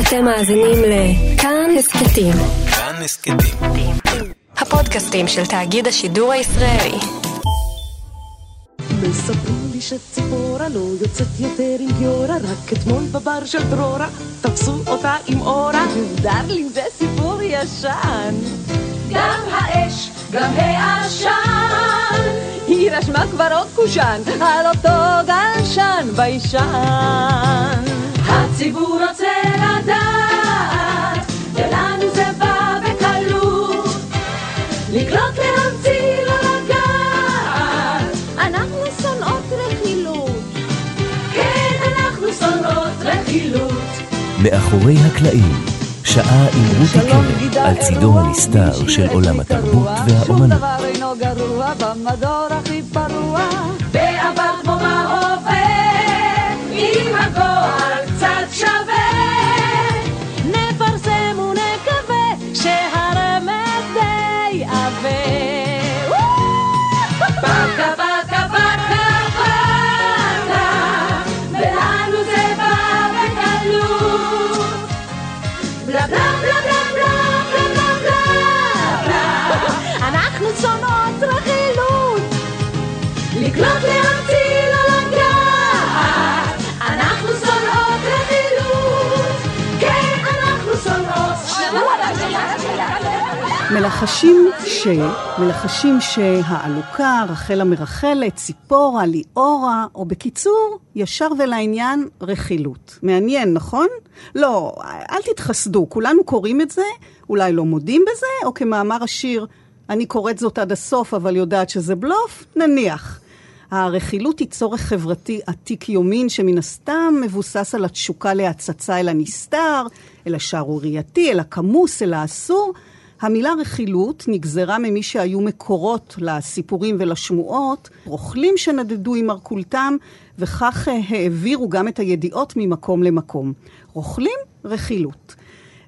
אתם מאזינים לכאן הסכתים. כאן הסכתים. הפודקאסטים של תאגיד השידור הישראלי. מספרים לי שציפורה לא יוצאת יותר עם גיורא, רק אתמול בבר של דרורה תפסו אותה עם אורה. דרלינג זה סיפור ישן. גם האש, גם העשן. היא רשמה כבר עוד קושן על אותו גלשן ביישן. הציבור רוצה לדעת, ולנו זה בא בקלות. לקלוט, להמציא, לא לגעת. אנחנו שונאות רכילות. כן, אנחנו שונאות רכילות. מאחורי הקלעים, שעה עם רותי קרן על צידו הנסתר של עולם התרבות שום והאומנות. דבר אינו גרוע במדור הכי מלחשים ש... מלחשים שהעלוקה, רחל המרחלת, ציפורה, ליאורה, או בקיצור, ישר ולעניין, רכילות. מעניין, נכון? לא, אל תתחסדו, כולנו קוראים את זה, אולי לא מודים בזה, או כמאמר השיר, אני קוראת זאת עד הסוף, אבל יודעת שזה בלוף, נניח. הרכילות היא צורך חברתי עתיק יומין שמן הסתם מבוסס על התשוקה להצצה אל הנסתר, אל השערורייתי, אל הכמוס, אל האסור. המילה רכילות נגזרה ממי שהיו מקורות לסיפורים ולשמועות, רוכלים שנדדו עם מרכולתם, וכך אה, העבירו גם את הידיעות ממקום למקום. רוכלים, רכילות.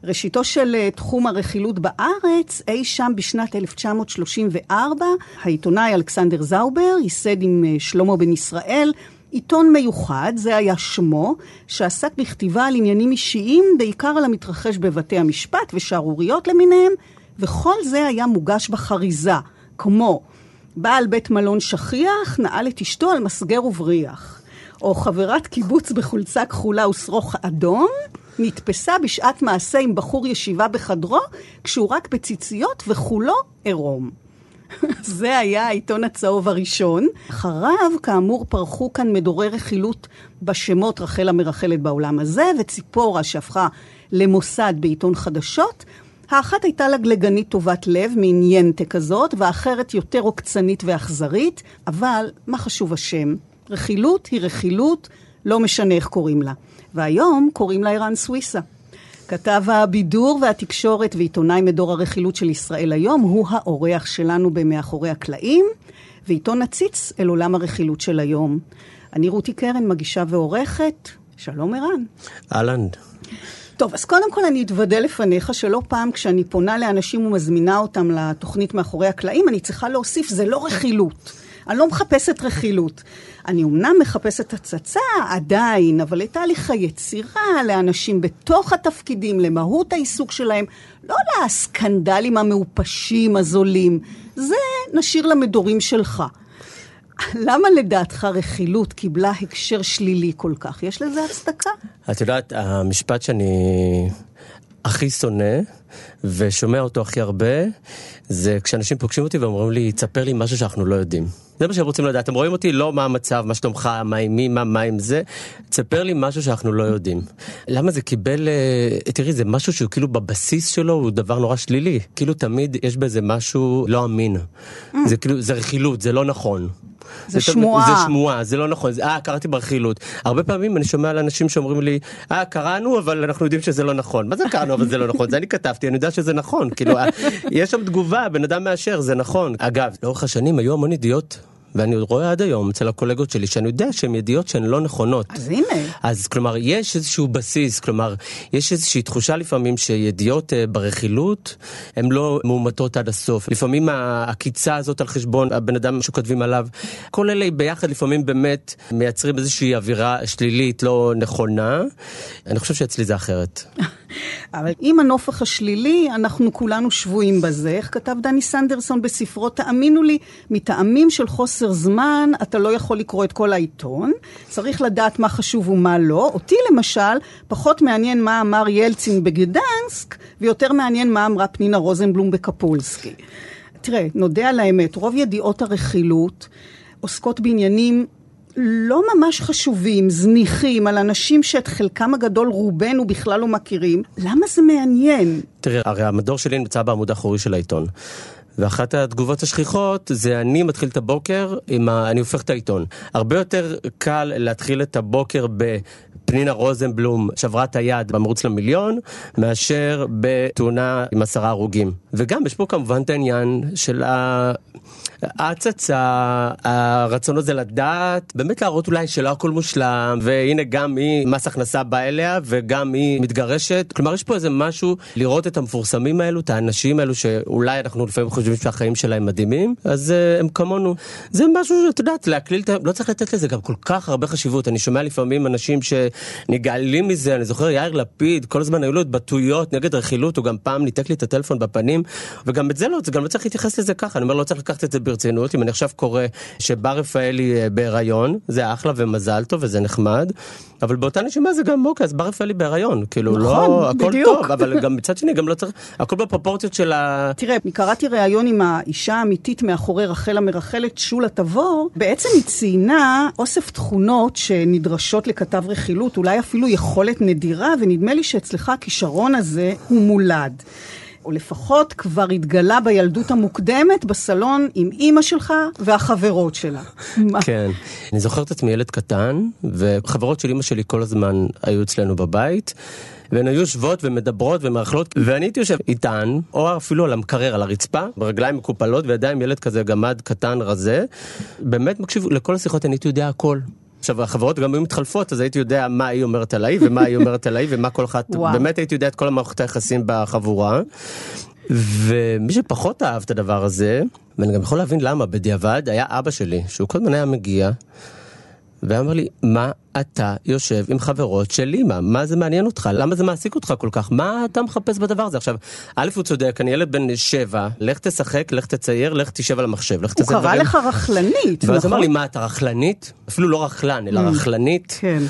ראשיתו של אה, תחום הרכילות בארץ, אי שם בשנת 1934, העיתונאי אלכסנדר זאובר ייסד עם אה, שלמה בן ישראל עיתון מיוחד, זה היה שמו, שעסק בכתיבה על עניינים אישיים, בעיקר על המתרחש בבתי המשפט ושערוריות למיניהם, וכל זה היה מוגש בחריזה, כמו בעל בית מלון שכיח נעל את אשתו על מסגר ובריח, או חברת קיבוץ בחולצה כחולה ושרוך אדום, נתפסה בשעת מעשה עם בחור ישיבה בחדרו, כשהוא רק בציציות וכולו עירום. זה היה העיתון הצהוב הראשון. אחריו, כאמור, פרחו כאן מדורי רכילות בשמות רחל המרחלת בעולם הזה, וציפורה שהפכה למוסד בעיתון חדשות. האחת הייתה לגלגנית טובת לב, מין ינטה כזאת, והאחרת יותר עוקצנית ואכזרית, אבל מה חשוב השם? רכילות היא רכילות, לא משנה איך קוראים לה. והיום קוראים לה ערן סוויסה. כתב הבידור והתקשורת ועיתונאי מדור הרכילות של ישראל היום, הוא האורח שלנו במאחורי הקלעים, ועיתון נציץ אל עולם הרכילות של היום. אני רותי קרן, מגישה ועורכת. שלום ערן. אהלן. טוב, אז קודם כל אני אתוודה לפניך שלא פעם כשאני פונה לאנשים ומזמינה אותם לתוכנית מאחורי הקלעים, אני צריכה להוסיף, זה לא רכילות. אני לא מחפשת רכילות. אני אמנם מחפשת הצצה עדיין, אבל את תהליך היצירה לאנשים בתוך התפקידים, למהות העיסוק שלהם, לא לסקנדלים המעופשים, הזולים. זה נשאיר למדורים שלך. למה לדעתך רכילות קיבלה הקשר שלילי כל כך? יש לזה הצדקה? את יודעת, המשפט שאני הכי שונא, ושומע אותו הכי הרבה, זה כשאנשים פוגשים אותי ואומרים לי, תספר לי משהו שאנחנו לא יודעים. זה מה שהם רוצים לדעת. אתם רואים אותי, לא מה המצב, מה שלומך, מה עם מי, מה, מה עם זה. תספר לי משהו שאנחנו לא יודעים. למה זה קיבל, אה, תראי, זה משהו שהוא כאילו בבסיס שלו הוא דבר נורא שלילי. כאילו תמיד יש בזה משהו לא אמין. זה כאילו, זה רכילות, זה לא נכון. זה שמועה. זה שמועה, זה לא נכון. אה, קראתי ברכילות. הרבה פעמים אני שומע על אנשים שאומרים לי, אה, קראנו, אבל אנחנו יודעים שזה לא נכון. מה זה קראנו, אבל זה לא נכון? זה אני כתבתי, אני יודע שזה נכון. כאילו, אה, יש שם תגובה, בן אדם מאשר, זה נכון. אגב, לאורך השנים היו המון ידיעות. ואני רואה עד היום אצל הקולגות שלי שאני יודע שהן ידיעות שהן לא נכונות. אז הנה. אז כלומר, יש איזשהו בסיס, כלומר, יש איזושהי תחושה לפעמים שידיעות אה, ברכילות הן לא מאומתות עד הסוף. לפעמים העקיצה הזאת על חשבון הבן אדם שכותבים עליו, כל אלה ביחד לפעמים באמת מייצרים איזושהי אווירה שלילית לא נכונה. אני חושב שאצלי זה אחרת. אבל עם הנופח השלילי, אנחנו כולנו שבויים בזה. איך כתב דני סנדרסון בספרו, תאמינו לי, מטעמים של חוסר זמן, אתה לא יכול לקרוא את כל העיתון. צריך לדעת מה חשוב ומה לא. אותי למשל, פחות מעניין מה אמר ילצין בגדנסק, ויותר מעניין מה אמרה פנינה רוזנבלום בקפולסקי. תראה, נודה על האמת, רוב ידיעות הרכילות עוסקות בעניינים לא ממש חשובים, זניחים, על אנשים שאת חלקם הגדול רובנו בכלל לא מכירים. למה זה מעניין? תראה, הרי המדור שלי נמצא בעמוד האחורי של העיתון. ואחת התגובות השכיחות זה אני מתחיל את הבוקר עם ה... אני הופך את העיתון. הרבה יותר קל להתחיל את הבוקר בפנינה רוזנבלום שברה את היד במרוץ למיליון, מאשר בתאונה עם עשרה הרוגים. וגם יש פה כמובן את העניין של. ההצצה, הרצון הזה לדעת, באמת להראות אולי שלא הכל מושלם, והנה גם היא, מס הכנסה בא אליה, וגם היא מתגרשת. כלומר, יש פה איזה משהו לראות את המפורסמים האלו, את האנשים האלו, שאולי אנחנו לפעמים חושבים שהחיים שלהם מדהימים, אז uh, הם כמונו. זה משהו שאת יודעת, להקליל את ה... לא צריך לתת לזה גם כל כך הרבה חשיבות. אני שומע לפעמים אנשים שנגעלים מזה, אני זוכר יאיר לפיד, כל הזמן היו לו התבטאויות נגד רכילות, הוא גם פעם ניתק לי את הטלפון בפנים, וגם את זה לא, זה גם לא צריך להתייחס לזה ככה. אני אומר, לא צריך לקחת את זה ברצינות, אם אני עכשיו קורא שבר רפאלי אה, בהיריון, זה אחלה ומזל טוב וזה נחמד, אבל באותה נשימה זה גם אוקיי, אז בר רפאלי בהיריון, כאילו נכון, לא, הכל בדיוק. טוב, אבל גם מצד שני גם לא צריך, הכל בפרופורציות של ה... תראה, קראתי ראיון עם האישה האמיתית מאחורי רחל המרחלת, שולה תבור. בעצם היא ציינה אוסף תכונות שנדרשות לכתב רכילות, אולי אפילו יכולת נדירה, ונדמה לי שאצלך הכישרון הזה הוא מולד. או לפחות כבר התגלה בילדות המוקדמת בסלון עם אימא שלך והחברות שלה. כן. אני זוכר את עצמי ילד קטן, וחברות של אמא שלי כל הזמן היו אצלנו בבית. והן היו יושבות ומדברות ומאכלות, ואני הייתי יושב איתן, או אפילו על המקרר, על הרצפה, ברגליים מקופלות, וידיים ילד כזה גמד קטן רזה. באמת מקשיב, לכל השיחות אני הייתי יודע הכל. עכשיו, החברות גם היו מתחלפות, אז הייתי יודע מה היא אומרת עליי, ומה היא אומרת עליי, ומה כל אחת. באמת הייתי יודע את כל המערכות היחסים בחבורה. ומי שפחות אהב את הדבר הזה, ואני גם יכול להבין למה, בדיעבד, היה אבא שלי, שהוא כל הזמן היה מגיע, והיה אומר לי, מה אתה יושב עם חברות של אימא? מה זה מעניין אותך? למה זה מעסיק אותך כל כך? מה אתה מחפש בדבר הזה? עכשיו, א', הוא צודק, אני ילד בן שבע, לך תשחק, לך תצייר, לך תשב על המחשב, לך הוא תעשה קרא לך רכלנית, ואז אמר נכון? לי, מה, אתה רכלנית? אפילו לא רכלן, אלא רכלנית. כן.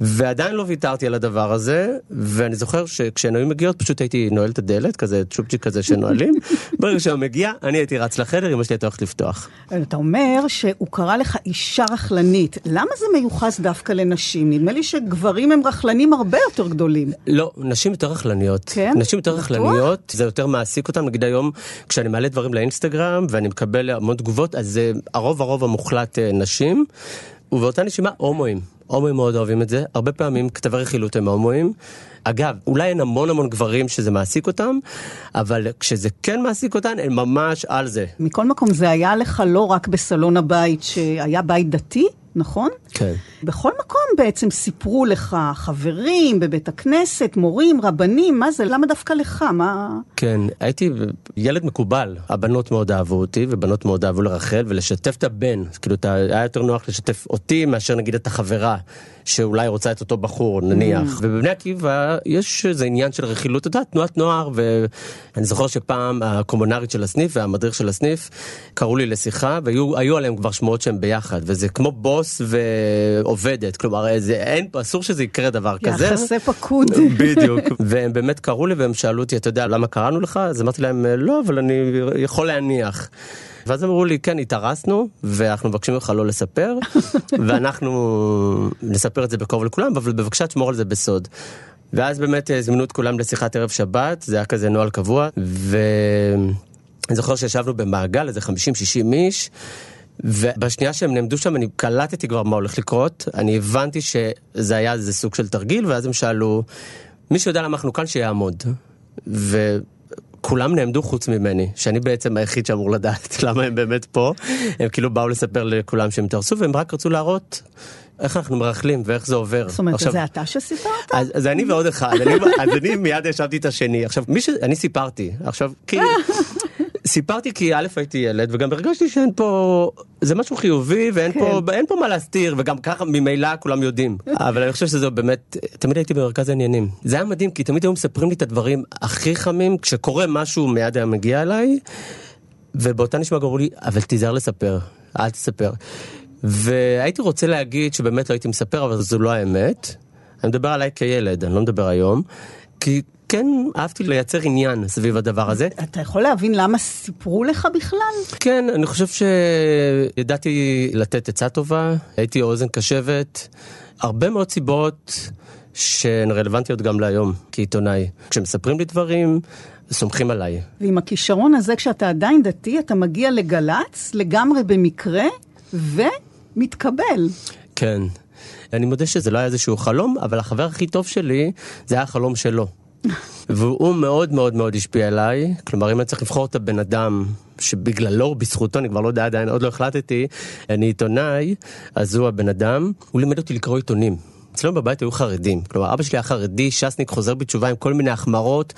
ועדיין לא ויתרתי על הדבר הזה, ואני זוכר שכשהן היו מגיעות פשוט הייתי נועל את הדלת, כזה צ'ופצ'יק כזה שנועלים. ברגע שהוא מגיע, אני הייתי רץ לחדר, אמא שלי הייתה הולכת לפתוח. אתה אומר שהוא קרא לך אישה רכלנית. למה זה מיוחס דווקא לנשים? נדמה לי שגברים הם רכלנים הרבה יותר גדולים. לא, נשים יותר רכלניות. כן? נשים יותר? רכלניות, זה יותר מעסיק אותן. נגיד היום, כשאני מעלה דברים לאינסטגרם ואני מקבל המון תגובות, אז זה הרוב הרוב המוחלט אה, נשים, ובאותה נשימה הומואים. הומואים מאוד אוהבים את זה, הרבה פעמים כתבי רכילות הם הומואים. אגב, אולי אין המון המון גברים שזה מעסיק אותם, אבל כשזה כן מעסיק אותן, הם ממש על זה. מכל מקום, זה היה לך לא רק בסלון הבית, שהיה בית דתי, נכון? כן. בכל מקום בעצם סיפרו לך חברים, בבית הכנסת, מורים, רבנים, מה זה? למה דווקא לך? מה... כן, הייתי ילד מקובל. הבנות מאוד אהבו אותי, ובנות מאוד אהבו לרחל, ולשתף את הבן. כאילו, היה יותר נוח לשתף אותי מאשר נגיד את החברה, שאולי רוצה את אותו בחור, נניח. ובבני עקיבא יש איזה עניין של רכילות, אתה יודע, תנועת נוער, ואני זוכר שפעם הקומונרית של הסניף והמדריך של הסניף קראו לי לשיחה, והיו היו עליהם כבר שמועות שהם ביחד, וזה כמו בוס ועובדת, כלומר, זה, אין, אסור שזה יקרה דבר כזה. יחסי פקוד. בדיוק. והם באמת קראו לי והם שאלו אותי, אתה יודע, למה קראנו לך? אז אמרתי להם, לא, אבל אני יכול להניח. ואז אמרו לי, כן, התארסנו, ואנחנו מבקשים ממך לא לספר, ואנחנו נספר את זה בקרוב לכולם, אבל בבקשה תשמור על זה בסוד. ואז באמת אה, זימנו את כולם לשיחת ערב שבת, זה היה כזה נוהל קבוע, ואני זוכר שישבנו במעגל, איזה 50-60 איש, ובשנייה שהם נעמדו שם אני קלטתי כבר מה הולך לקרות, אני הבנתי שזה היה איזה סוג של תרגיל, ואז הם שאלו, מי שיודע למה אנחנו כאן שיעמוד. וכולם נעמדו חוץ ממני, שאני בעצם היחיד שאמור לדעת למה הם באמת פה. הם כאילו באו לספר לכולם שהם התארסו, והם רק רצו להראות איך אנחנו מרכלים ואיך זה עובר. זאת אומרת, עכשיו- זה אתה שסיפרת? אז, אז אני ועוד אחד, אני, אז אני מיד האשמתי את השני. עכשיו, מי ש... אני סיפרתי, עכשיו, כאילו, סיפרתי כי א' הייתי ילד וגם הרגשתי שאין פה זה משהו חיובי ואין כן. פה אין פה מה להסתיר וגם ככה ממילא כולם יודעים. אבל אני חושב שזה באמת תמיד הייתי במרכז העניינים. זה היה מדהים כי תמיד היו מספרים לי את הדברים הכי חמים כשקורה משהו מיד היה מגיע אליי ובאותה נשמע גם אמרו לי אבל תיזהר לספר אל תספר. והייתי רוצה להגיד שבאמת לא הייתי מספר אבל זו לא האמת. אני מדבר עליי כילד אני לא מדבר היום כי כן אהבתי לייצר עניין סביב הדבר הזה אתה יכול להבין למה סיפרו לך בכלל? כן, אני חושב שידעתי לתת עצה טובה, הייתי אוזן קשבת, הרבה מאוד סיבות שהן רלוונטיות גם להיום כעיתונאי. כשמספרים לי דברים, סומכים עליי. ועם הכישרון הזה, כשאתה עדיין דתי, אתה מגיע לגל"צ, לגמרי במקרה, ומתקבל. כן. אני מודה שזה לא היה איזשהו חלום, אבל החבר הכי טוב שלי, זה היה החלום שלו. והוא מאוד מאוד מאוד השפיע עליי, כלומר אם אני צריך לבחור את הבן אדם שבגללו, בזכותו, אני כבר לא יודע עדיין, עוד לא החלטתי, אני עיתונאי, אז הוא הבן אדם, הוא לימד אותי לקרוא עיתונים. אצלנו בבית היו חרדים, כלומר אבא שלי היה חרדי, ש"סניק, חוזר בתשובה עם כל מיני החמרות,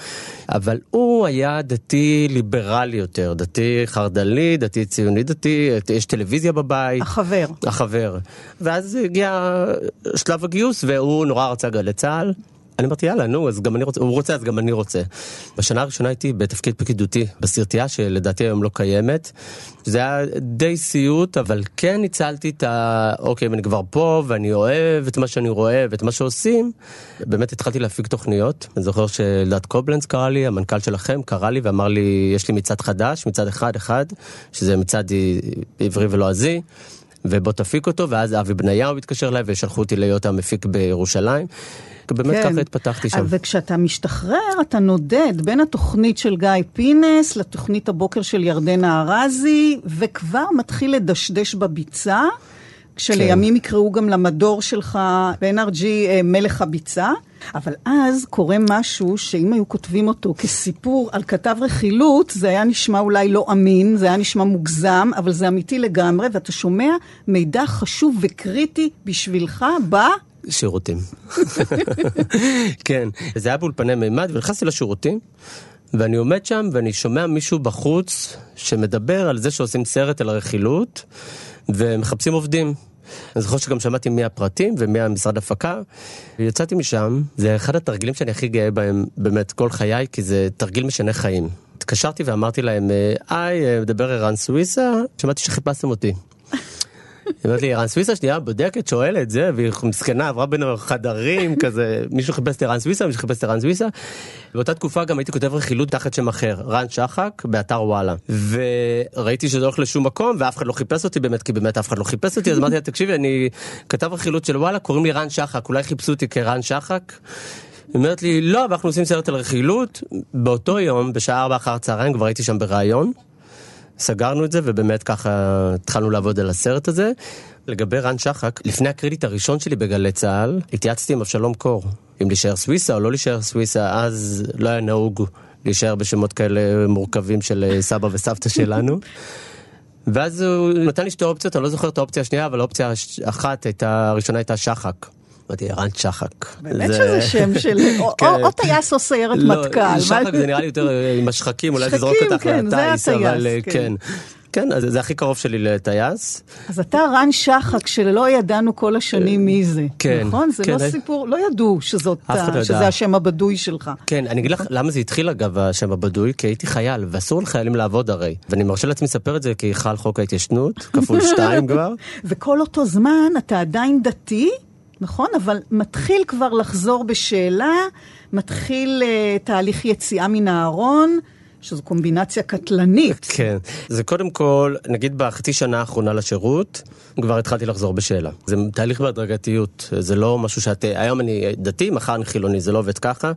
אבל הוא היה דתי ליברלי יותר, דתי חרד"לי, דתי ציוני דתי, יש טלוויזיה בבית. החבר. החבר. ואז הגיע שלב הגיוס והוא נורא רצה גלי צה"ל. אני אמרתי יאללה נו אז גם אני רוצה, הוא רוצה אז גם אני רוצה. בשנה הראשונה הייתי בתפקיד פקידותי בסרטייה שלדעתי היום לא קיימת. זה היה די סיוט אבל כן ניצלתי את ה... אוקיי אני כבר פה ואני אוהב את מה שאני רואה ואת מה שעושים. באמת התחלתי להפיק תוכניות. אני זוכר שאלדד קובלנץ קרא לי, המנכ"ל שלכם קרא לי ואמר לי יש לי מצעד חדש, מצעד אחד אחד, שזה מצעד עברי ולועזי. ובוא תפיק אותו, ואז אבי בניהו התקשר אליי ושלחו אותי להיות המפיק בירושלים. באמת כן. ככה התפתחתי שם. וכשאתה משתחרר, אתה נודד בין התוכנית של גיא פינס לתוכנית הבוקר של ירדנה ארזי, וכבר מתחיל לדשדש בביצה, כשלימים יקראו גם למדור שלך ב-NRG אה, מלך הביצה. אבל אז קורה משהו שאם היו כותבים אותו כסיפור על כתב רכילות, זה היה נשמע אולי לא אמין, זה היה נשמע מוגזם, אבל זה אמיתי לגמרי, ואתה שומע מידע חשוב וקריטי בשבילך ב... שירותים. כן, זה היה באולפני מימד ונכנסתי לשירותים. ואני עומד שם ואני שומע מישהו בחוץ שמדבר על זה שעושים סרט על הרכילות ומחפשים עובדים. אני זוכר שגם שמעתי מי הפרטים ומי המשרד הפקה. יצאתי משם, זה אחד התרגילים שאני הכי גאה בהם באמת כל חיי, כי זה תרגיל משנה חיים. התקשרתי ואמרתי להם, היי, מדבר ערן סוויסה, שמעתי שחיפשתם אותי. היא אומרת לי, ערן סוויסה שנייה בודקת, שואלת זה, והיא מסכנה, עברה בין החדרים, כזה, מישהו חיפש את ערן סוויסה, מישהו חיפש את ערן סוויסה. באותה תקופה גם הייתי כותב רכילות תחת שם אחר, רן שחק, באתר וואלה. וראיתי שזה הולך לשום מקום, ואף אחד לא חיפש אותי באמת, כי באמת אף אחד לא חיפש אותי, אז אמרתי לה, תקשיבי, אני כתב רכילות של וואלה, קוראים לי רן שחק, אולי חיפשו אותי כרן שחק? היא אומרת לי, לא, אבל אנחנו עושים סרט על רכילות. באותו יום, בשעה 4 אחר הצהריים, כבר הייתי שם בריאיון. סגרנו את זה ובאמת ככה התחלנו לעבוד על הסרט הזה. לגבי רן שחק, לפני הקרדיט הראשון שלי בגלי צה"ל, התייעצתי עם אבשלום קור, אם להישאר סוויסה או לא להישאר סוויסה, אז לא היה נהוג להישאר בשמות כאלה מורכבים של סבא וסבתא שלנו. ואז הוא נתן לי שתי אופציות, אני לא זוכר את האופציה השנייה, אבל האופציה אחת הייתה, הראשונה הייתה שחק. אמרתי, ערן שחק. באמת שזה שם של... כן. או טייס או סיירת לא, מטכ"ל. שחק זה נראה לי יותר עם השחקים, אולי תזרוק אותך כן, לטייס, אבל כן. כן. כן, אז זה הכי קרוב שלי לטייס. אז אתה רן שחק, שלא ידענו כל השנים מי זה. כן, נכון? זה כן, לא אה. סיפור, לא ידעו שזאת, לא שזה ידע. השם הבדוי שלך. כן, אני אגיד לך למה זה התחיל אגב, השם הבדוי, כי הייתי חייל, ואסור לחיילים לעבוד הרי. ואני מרשה לעצמי לספר את זה כי חל חוק ההתיישנות, כפול שתיים כבר. וכל אותו זמן אתה עדיין דתי, נכון? אבל מתחיל כבר לחזור בשאלה, מתחיל uh, תהליך יציאה מן הארון, שזו קומבינציה קטלנית. כן. זה קודם כל, נגיד בחצי שנה האחרונה לשירות, כבר התחלתי לחזור בשאלה. זה תהליך בהדרגתיות, זה לא משהו שאת... היום אני דתי, מחר אני חילוני, זה לא עובד ככה.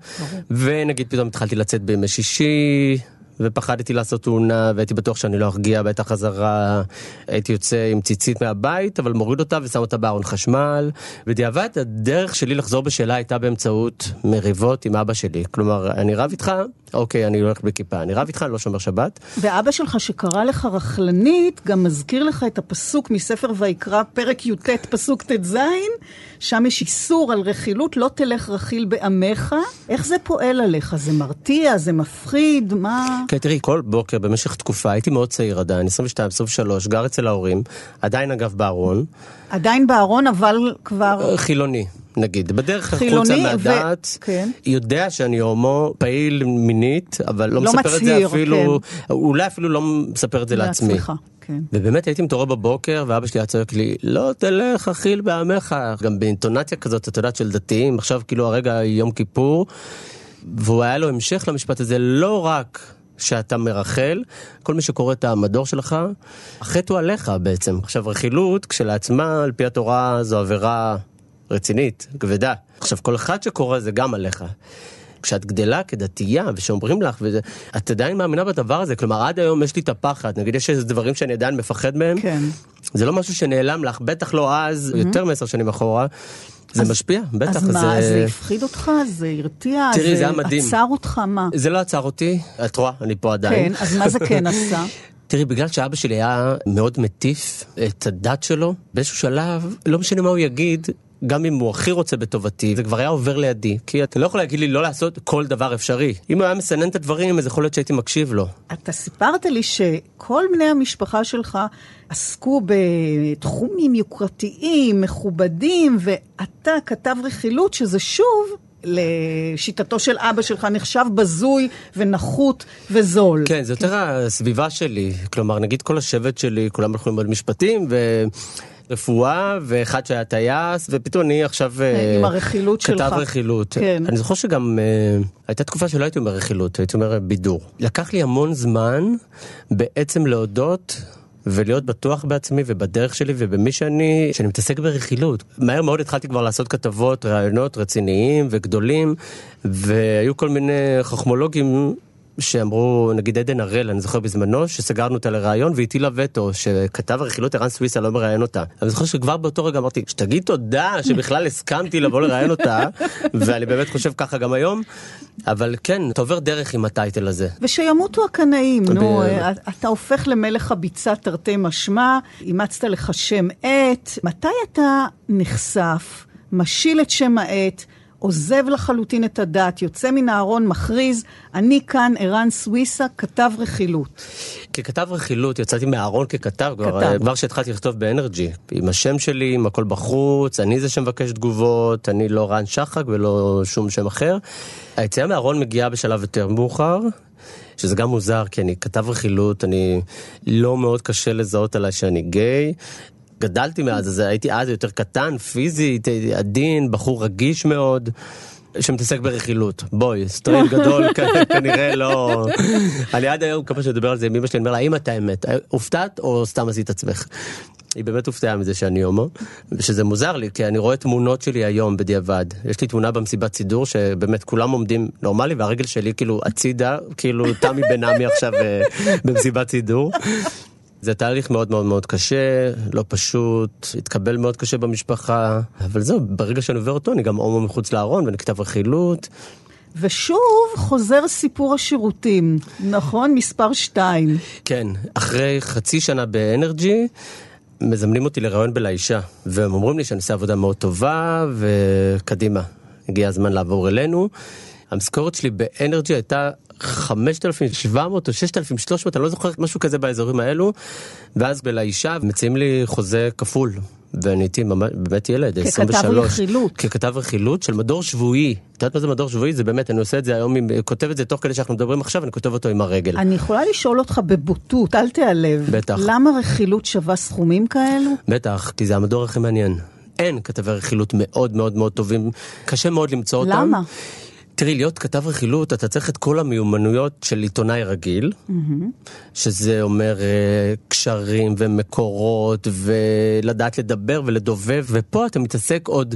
ונגיד פתאום התחלתי לצאת בימי שישי. ופחדתי לעשות תאונה, והייתי בטוח שאני לא ארגיע בעת החזרה. הייתי יוצא עם ציצית מהבית, אבל מוריד אותה ושם אותה בארון חשמל. בדיעבד, הדרך שלי לחזור בשאלה הייתה באמצעות מריבות עם אבא שלי. כלומר, אני רב איתך, אוקיי, אני הולך בכיפה. אני רב איתך, אני לא שומר שבת. ואבא שלך שקרא לך רכלנית, גם מזכיר לך את הפסוק מספר ויקרא, פרק י"ט, פסוק ט"ז, שם יש איסור על רכילות, לא תלך רכיל בעמך. איך זה פועל עליך? זה מרתיע? זה מפחיד? מה... כן, תראי, כל בוקר במשך תקופה, הייתי מאוד צעיר עדיין, 22, 23, גר אצל ההורים, עדיין אגב בארון, עדיין בארון, אבל כבר... אה, חילוני, נגיד, בדרך החוצה ו- מהדת, כן. יודע שאני הומו פעיל מינית, אבל לא, לא מספר את זה מצהיר, אפילו, אולי אפילו לא מספר את זה לעצמי. לעצמך, כן. ובאמת הייתי מתעורר בבוקר, ואבא שלי היה צועק לי, לא תלך אכיל בעמך, גם באינטונציה כזאת, את יודעת, של דתיים, עכשיו כאילו הרגע יום כיפור, והוא היה לו המשך למשפט הזה, לא רק שאתה מרחל, כל מי שקורא את המדור שלך, החטא הוא עליך בעצם. עכשיו, רכילות כשלעצמה, על פי התורה, זו עבירה רצינית, כבדה. עכשיו, כל אחד שקורא זה גם עליך. כשאת גדלה כדתייה ושאומרים לך, ואת עדיין מאמינה בדבר הזה, כלומר עד היום יש לי את הפחד, נגיד יש איזה דברים שאני עדיין מפחד מהם, כן. זה לא משהו שנעלם לך, בטח לא אז, יותר מעשר שנים אחורה, זה משפיע, בטח. אז מה, זה הפחיד אותך? זה הרתיע? תראי, זה היה מדהים. עצר אותך? מה? זה לא עצר אותי, את רואה, אני פה עדיין. כן, אז מה זה כן עשה? תראי, בגלל שאבא שלי היה מאוד מטיף את הדת שלו, באיזשהו שלב, לא משנה מה הוא יגיד, גם אם הוא הכי רוצה בטובתי, זה כבר היה עובר לידי. כי אתה לא יכול להגיד לי לא לעשות כל דבר אפשרי. אם הוא היה מסנן את הדברים, אז יכול להיות שהייתי מקשיב לו. אתה סיפרת לי שכל בני המשפחה שלך עסקו בתחומים יוקרתיים, מכובדים, ואתה כתב רכילות, שזה שוב, לשיטתו של אבא שלך, נחשב בזוי ונחות וזול. כן, זה יותר הסביבה שלי. כלומר, נגיד כל השבט שלי, כולם הלכו ללמוד משפטים, ו... רפואה, ואחד שהיה טייס, ופתאום אני עכשיו... עם הרכילות שלך. כתב רכילות. כן. אני זוכר שגם uh, הייתה תקופה שלא הייתי אומר רכילות, הייתי אומר בידור. לקח לי המון זמן בעצם להודות. ולהיות בטוח בעצמי ובדרך שלי ובמי שאני, שאני מתעסק ברכילות. מהר מאוד התחלתי כבר לעשות כתבות, ראיונות רציניים וגדולים, והיו כל מיני חכמולוגים שאמרו, נגיד עדן הראל, אני זוכר בזמנו, שסגרנו אותה לראיון והטילה וטו, שכתב הרכילות ערן סוויסה לא מראיין אותה. אני זוכר שכבר באותו רגע אמרתי, שתגיד תודה שבכלל הסכמתי לבוא לראיין אותה, ואני באמת חושב ככה גם היום, אבל כן, אתה עובר דרך עם הטייטל הזה. ושימותו הקנאים, נו, אה, אתה הופך למלך הביצה תרתי משמע, אימצת לך שם עט. מתי אתה נחשף, משיל את שם העט, עוזב לחלוטין את הדת, יוצא מן הארון, מכריז, אני כאן, ערן סוויסה, כתב רכילות. ככתב רכילות, יצאתי מהארון ככתב, כבר, כתב. כבר כשהתחלתי לכתוב באנרג'י, עם השם שלי, עם הכל בחוץ, אני זה שמבקש תגובות, אני לא רן שחק ולא שום שם אחר. היציאה מהארון מגיעה בשלב יותר מאוחר. שזה גם מוזר, כי אני כתב רכילות, אני לא מאוד קשה לזהות עליי שאני גיי. גדלתי מאז, אז הייתי אז יותר קטן, פיזית, עדין, בחור רגיש מאוד. שמתעסק ברכילות. בואי, סטרייט גדול, כנראה לא... אני עד היום, כמה שאני מדבר על זה עם אמא שלי, אני אומר לה, האם את האמת? הופתעת או סתם עשית עצמך? היא באמת הופתעה מזה שאני הומו, ושזה מוזר לי, כי אני רואה תמונות שלי היום בדיעבד. יש לי תמונה במסיבת סידור, שבאמת כולם עומדים נורמלי, והרגל שלי כאילו הצידה, כאילו תמי בן עמי עכשיו אה, במסיבת סידור. זה תהליך מאוד מאוד מאוד קשה, לא פשוט, התקבל מאוד קשה במשפחה, אבל זהו, ברגע שאני עובר אותו אני גם הומו מחוץ לארון ואני כתב רכילות. ושוב חוזר סיפור השירותים, נכון? מספר שתיים. כן, אחרי חצי שנה באנרג'י, מזמנים אותי לראיון בלאישה, והם אומרים לי שאני עושה עבודה מאוד טובה, וקדימה, הגיע הזמן לעבור אלינו. המשכורת שלי באנרג'י הייתה 5,700 או 6,300, אני לא זוכר משהו כזה באזורים האלו, ואז בלאישה מציעים לי חוזה כפול. ואני הייתי באמת ילד, ככתב 23. רכילות. ככתב רכילות של מדור שבועי. את יודעת מה זה מדור שבועי? זה באמת, אני עושה את זה היום, כותב את זה תוך כדי שאנחנו מדברים עכשיו, אני כותב אותו עם הרגל. אני יכולה לשאול אותך בבוטות, אל תיעלב. בטח. למה רכילות שווה סכומים כאלו? בטח, כי זה המדור הכי מעניין. אין כתבי רכילות מאוד מאוד מאוד טובים, קשה מאוד למצוא אותם. למה? תראי, להיות כתב רכילות, אתה צריך את כל המיומנויות של עיתונאי רגיל, שזה אומר אה, קשרים ומקורות, ולדעת לדבר ולדובב, ופה אתה מתעסק עוד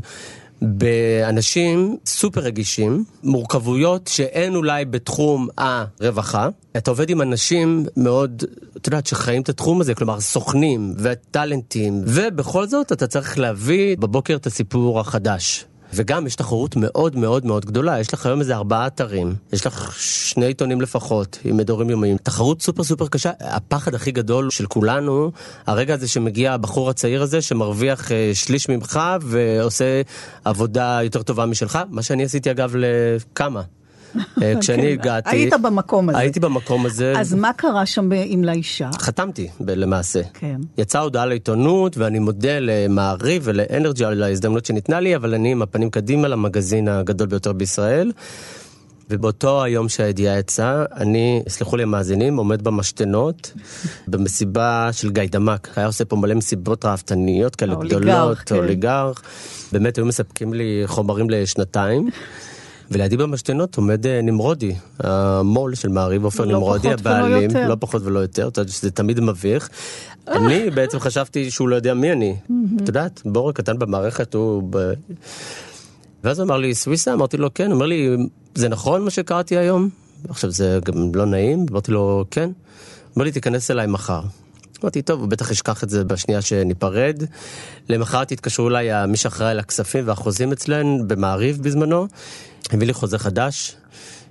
באנשים סופר רגישים, מורכבויות שאין אולי בתחום הרווחה. אתה עובד עם אנשים מאוד, את יודעת, שחיים את התחום הזה, כלומר סוכנים וטאלנטים, ובכל זאת אתה צריך להביא בבוקר את הסיפור החדש. וגם יש תחרות מאוד מאוד מאוד גדולה, יש לך היום איזה ארבעה אתרים, יש לך שני עיתונים לפחות, עם מדורים יומיים. תחרות סופר סופר קשה, הפחד הכי גדול של כולנו, הרגע הזה שמגיע הבחור הצעיר הזה, שמרוויח אה, שליש ממך ועושה עבודה יותר טובה משלך, מה שאני עשיתי אגב לכמה. אה, כשאני הגעתי... היית במקום הזה. הייתי במקום הזה. אז מה קרה שם עם לאישה? חתמתי למעשה. כן. יצאה הודעה לעיתונות ואני מודה למעריב ולאנרג'י על ההזדמנות שניתנה לי, אבל אני עם הפנים קדימה למגזין הגדול ביותר בישראל. ובאותו היום שהידיעה יצאה, אני, סלחו לי המאזינים, עומד במשתנות, במסיבה של גיידמק. היה עושה פה מלא מסיבות ראוותניות כאלה גדולות, כן. אוליגרך. באמת היו מספקים לי חומרים לשנתיים. ולידי במשתנות עומד אה, נמרודי, המו"ל של מעריב, עופר לא נמרודי, הבעלים. לא פחות ולא יותר, אתה יודע שזה תמיד מביך. אני בעצם חשבתי שהוא לא יודע מי אני. את יודעת, בור קטן במערכת הוא... ב... ואז הוא אמר לי, סוויסה? אמרתי לו, כן. הוא אומר לי, זה נכון מה שקראתי היום? עכשיו, זה גם לא נעים? אמרתי לו, כן. הוא אומר לי, תיכנס אליי מחר. אמרתי, טוב, הוא בטח ישכח את זה בשנייה שניפרד. למחרת התקשרו אליי מי שאחראי על הכספים והחוזים אצלן, במעריב בזמנו, הביא לי חוזה חדש,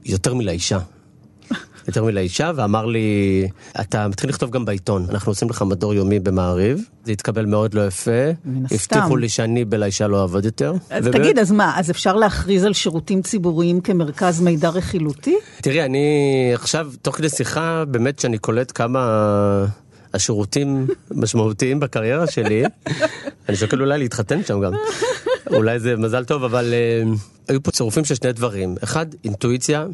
יותר מלאישה. יותר מלאישה, ואמר לי, אתה מתחיל לכתוב גם בעיתון, אנחנו עושים לך מדור יומי במעריב. זה התקבל מאוד לא יפה. מן הסתם. הבטיחו לי שאני בלאישה לא אעבוד יותר. אז ובאמת- תגיד, אז מה, אז אפשר להכריז על שירותים ציבוריים כמרכז מידע רכילותי? תראי, אני עכשיו, תוך כדי שיחה, באמת שאני קולט כמה השירותים משמעותיים בקריירה שלי, אני שוקל אולי להתחתן שם גם. אולי זה מזל טוב, אבל אה, היו פה צירופים של שני דברים. אחד, אינטואיציה.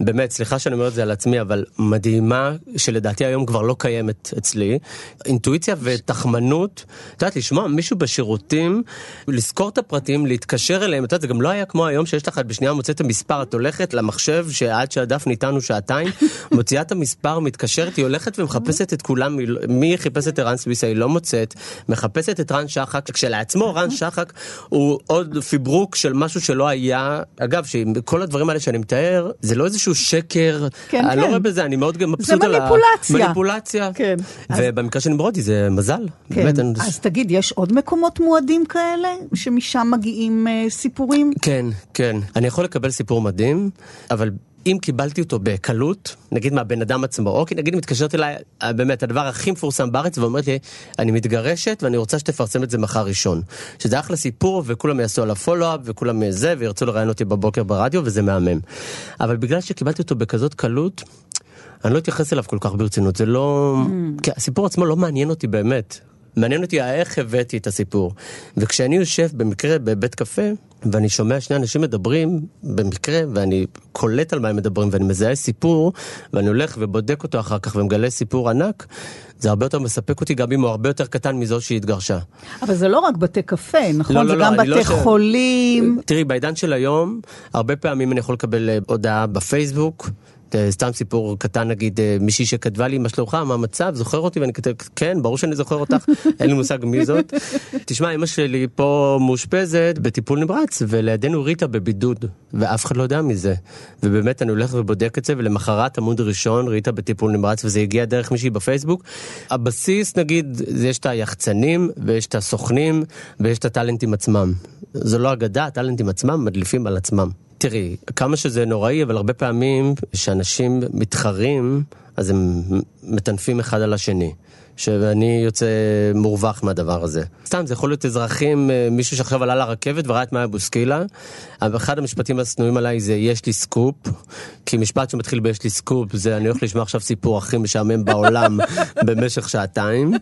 באמת, סליחה שאני אומר את זה על עצמי, אבל מדהימה, שלדעתי היום כבר לא קיימת אצלי. אינטואיציה ותחמנות, את יודעת, לשמוע מישהו בשירותים, לזכור את הפרטים, להתקשר אליהם, את יודעת, זה גם לא היה כמו היום שיש לך בשנייה מוצאת את המספר, את הולכת למחשב שעד שהדף ניתן הוא שעתיים, מוציאה את המספר, מתקשרת, היא הולכת ומחפשת את כולם, לא- מי חיפש את ערן סוויסה, היא לא מוצאת, מחפשת את רן שחק, כשלעצמו רן שחק הוא עוד פיברוק של משהו שלא היה, אגב, כל הדברים האלה שאני מתאר, זה לא איזשהו שקר, כן, אני לא כן. רואה בזה, אני מאוד מבסוט זה על ה... מניפולציה. מניפולציה. כן. ובמקרה של נמרודי זה מזל. כן. באמת, אני- אז תגיד, יש עוד מקומות מועדים כאלה, שמשם מגיעים אה, סיפורים? כן, כן. אני יכול לקבל סיפור מדהים, אבל אם קיבלתי אותו בקלות, נגיד מהבן אדם עצמו, אוקיי, נגיד היא מתקשרת אליי, אה, באמת, הדבר הכי מפורסם בארץ, ואומרת לי, אני מתגרשת ואני רוצה שתפרסם את זה מחר ראשון. שזה אחלה סיפור, וכולם יעשו עליו פולו-אפ, וכולם זה, וירצו לראיין אותי בבוקר ברדיו, וזה מהמם. אבל בגלל שקיבלתי אותו בכזאת קלות, אני לא אתייחס אליו כל כך ברצינות, זה לא... כי הסיפור עצמו לא מעניין אותי באמת. מעניין אותי איך הבאתי את הסיפור. וכשאני יושב במקרה בבית קפה, ואני שומע שני אנשים מדברים במקרה, ואני קולט על מה הם מדברים, ואני מזהה סיפור, ואני הולך ובודק אותו אחר כך ומגלה סיפור ענק, זה הרבה יותר מספק אותי, גם אם הוא הרבה יותר קטן מזו שהתגרשה. אבל זה לא רק בתי קפה, נכון? לא, לא, זה לא, גם לא בתי ש- חולים. תראי, בעידן של היום, הרבה פעמים אני יכול לקבל אה, הודעה בפייסבוק. אה, סתם סיפור קטן נגיד אה, מישהי שכתבה לי מה שלומך מה המצב זוכר אותי ואני כותב כן ברור שאני זוכר אותך אין לי מושג מי זאת. תשמע אמא שלי פה מאושפזת בטיפול נמרץ ולידינו ריטה בבידוד ואף אחד לא יודע מזה. ובאמת אני הולך ובודק את זה ולמחרת עמוד ראשון ריטה בטיפול נמרץ וזה הגיע דרך מישהי בפייסבוק. הבסיס נגיד יש את היחצנים ויש את הסוכנים ויש את הטאלנטים עצמם. זו לא אגדה הטאלנטים עצמם מדליפים על עצמם. תראי, כמה שזה נוראי, אבל הרבה פעמים כשאנשים מתחרים, אז הם מטנפים אחד על השני. שאני יוצא מורווח מהדבר הזה. סתם, זה יכול להיות אזרחים, אה, מישהו שעכשיו עלה לרכבת וראה את מאיה בוסקילה. אבל אחד המשפטים השנואים עליי זה יש לי סקופ, כי משפט שמתחיל ב"יש לי סקופ" זה אני הולך לשמוע עכשיו סיפור הכי משעמם בעולם במשך שעתיים,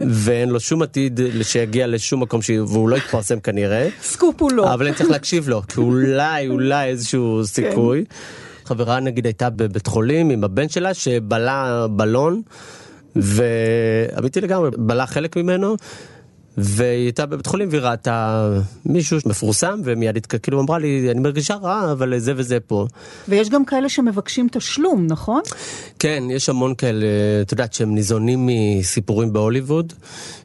ואין לו שום עתיד שיגיע לשום מקום ש- והוא לא יתפרסם כנראה. סקופ הוא לא. אבל אני צריך להקשיב לו, כי אולי, אולי איזשהו סיכוי. חברה נגיד הייתה בבית חולים עם הבן שלה שבלע בלון, ואמיתי לגמרי, בלע חלק ממנו. והיא הייתה בבית חולים והיא ראתה מישהו מפורסם ומיד התק- כאילו אמרה לי אני מרגישה רע אבל זה וזה פה. ויש גם כאלה שמבקשים תשלום, נכון? כן, יש המון כאלה, את יודעת, שהם ניזונים מסיפורים בהוליווד.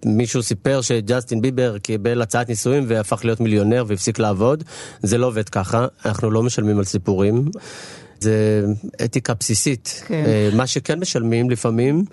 מישהו סיפר שג'סטין ביבר קיבל הצעת נישואים והפך להיות מיליונר והפסיק לעבוד. זה לא עובד ככה, אנחנו לא משלמים על סיפורים. זה אתיקה בסיסית. כן. אה, מה שכן משלמים לפעמים,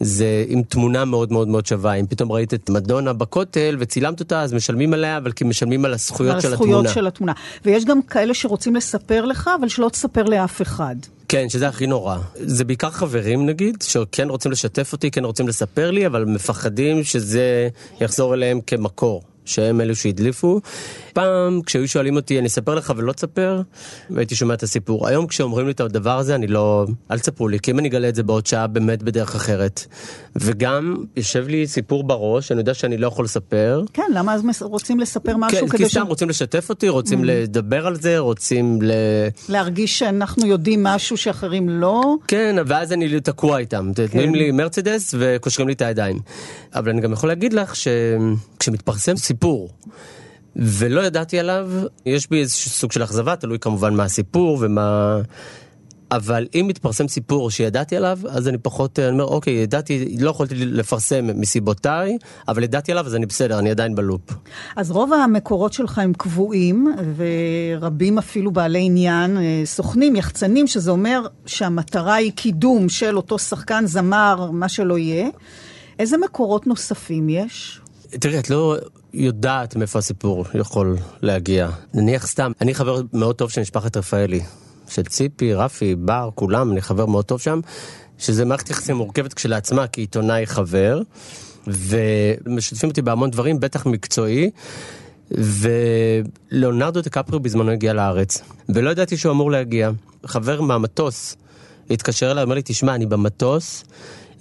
זה עם תמונה מאוד מאוד מאוד שווה. אם פתאום ראית את מדונה בכותל וצילמת אותה, אז משלמים עליה, אבל כי משלמים על הזכויות על של הזכויות התמונה. של התמונה. ויש גם כאלה שרוצים לספר לך, אבל שלא תספר לאף אחד. כן, שזה הכי נורא. זה בעיקר חברים נגיד, שכן רוצים לשתף אותי, כן רוצים לספר לי, אבל מפחדים שזה יחזור אליהם כמקור. שהם אלו שהדליפו. פעם כשהיו שואלים אותי אני אספר לך ולא תספר, והייתי שומע את הסיפור. היום כשאומרים לי את הדבר הזה אני לא, אל תספרו לי, כי אם אני אגלה את זה בעוד שעה באמת בדרך אחרת. וגם יושב לי סיפור בראש, אני יודע שאני לא יכול לספר. כן, למה אז רוצים לספר משהו כן, כדי כי ש... Mm. סתם רוצים לשתף אותי, רוצים לדבר על זה, רוצים ל... להרגיש שאנחנו יודעים משהו שאחרים לא? כן, ואז אני תקוע איתם. כן. נותנים לי מרצדס וקושרים לי את הידיים. אבל אני גם יכול להגיד לך שכשמתפרסם סיפור, ולא ידעתי עליו, יש בי איזשהו סוג של אכזבה, תלוי כמובן מה הסיפור ומה... אבל אם מתפרסם סיפור שידעתי עליו, אז אני פחות, אני אומר, אוקיי, ידעתי, לא יכולתי לפרסם מסיבותיי, אבל ידעתי עליו, אז אני בסדר, אני עדיין בלופ. אז רוב המקורות שלך הם קבועים, ורבים אפילו בעלי עניין, אה, סוכנים, יחצנים, שזה אומר שהמטרה היא קידום של אותו שחקן, זמר, מה שלא יהיה. איזה מקורות נוספים יש? תראי, את לא יודעת מאיפה הסיפור יכול להגיע. נניח סתם, אני חבר מאוד טוב של משפחת רפאלי. של ציפי, רפי, בר, כולם, אני חבר מאוד טוב שם. שזה מערכת יחסים מורכבת כשלעצמה, כי עיתונאי חבר. ומשתפים אותי בהמון דברים, בטח מקצועי. ולאונרדו דקפריו בזמנו הגיע לארץ, ולא ידעתי שהוא אמור להגיע. חבר מהמטוס התקשר אליי, אומר לי, תשמע, אני במטוס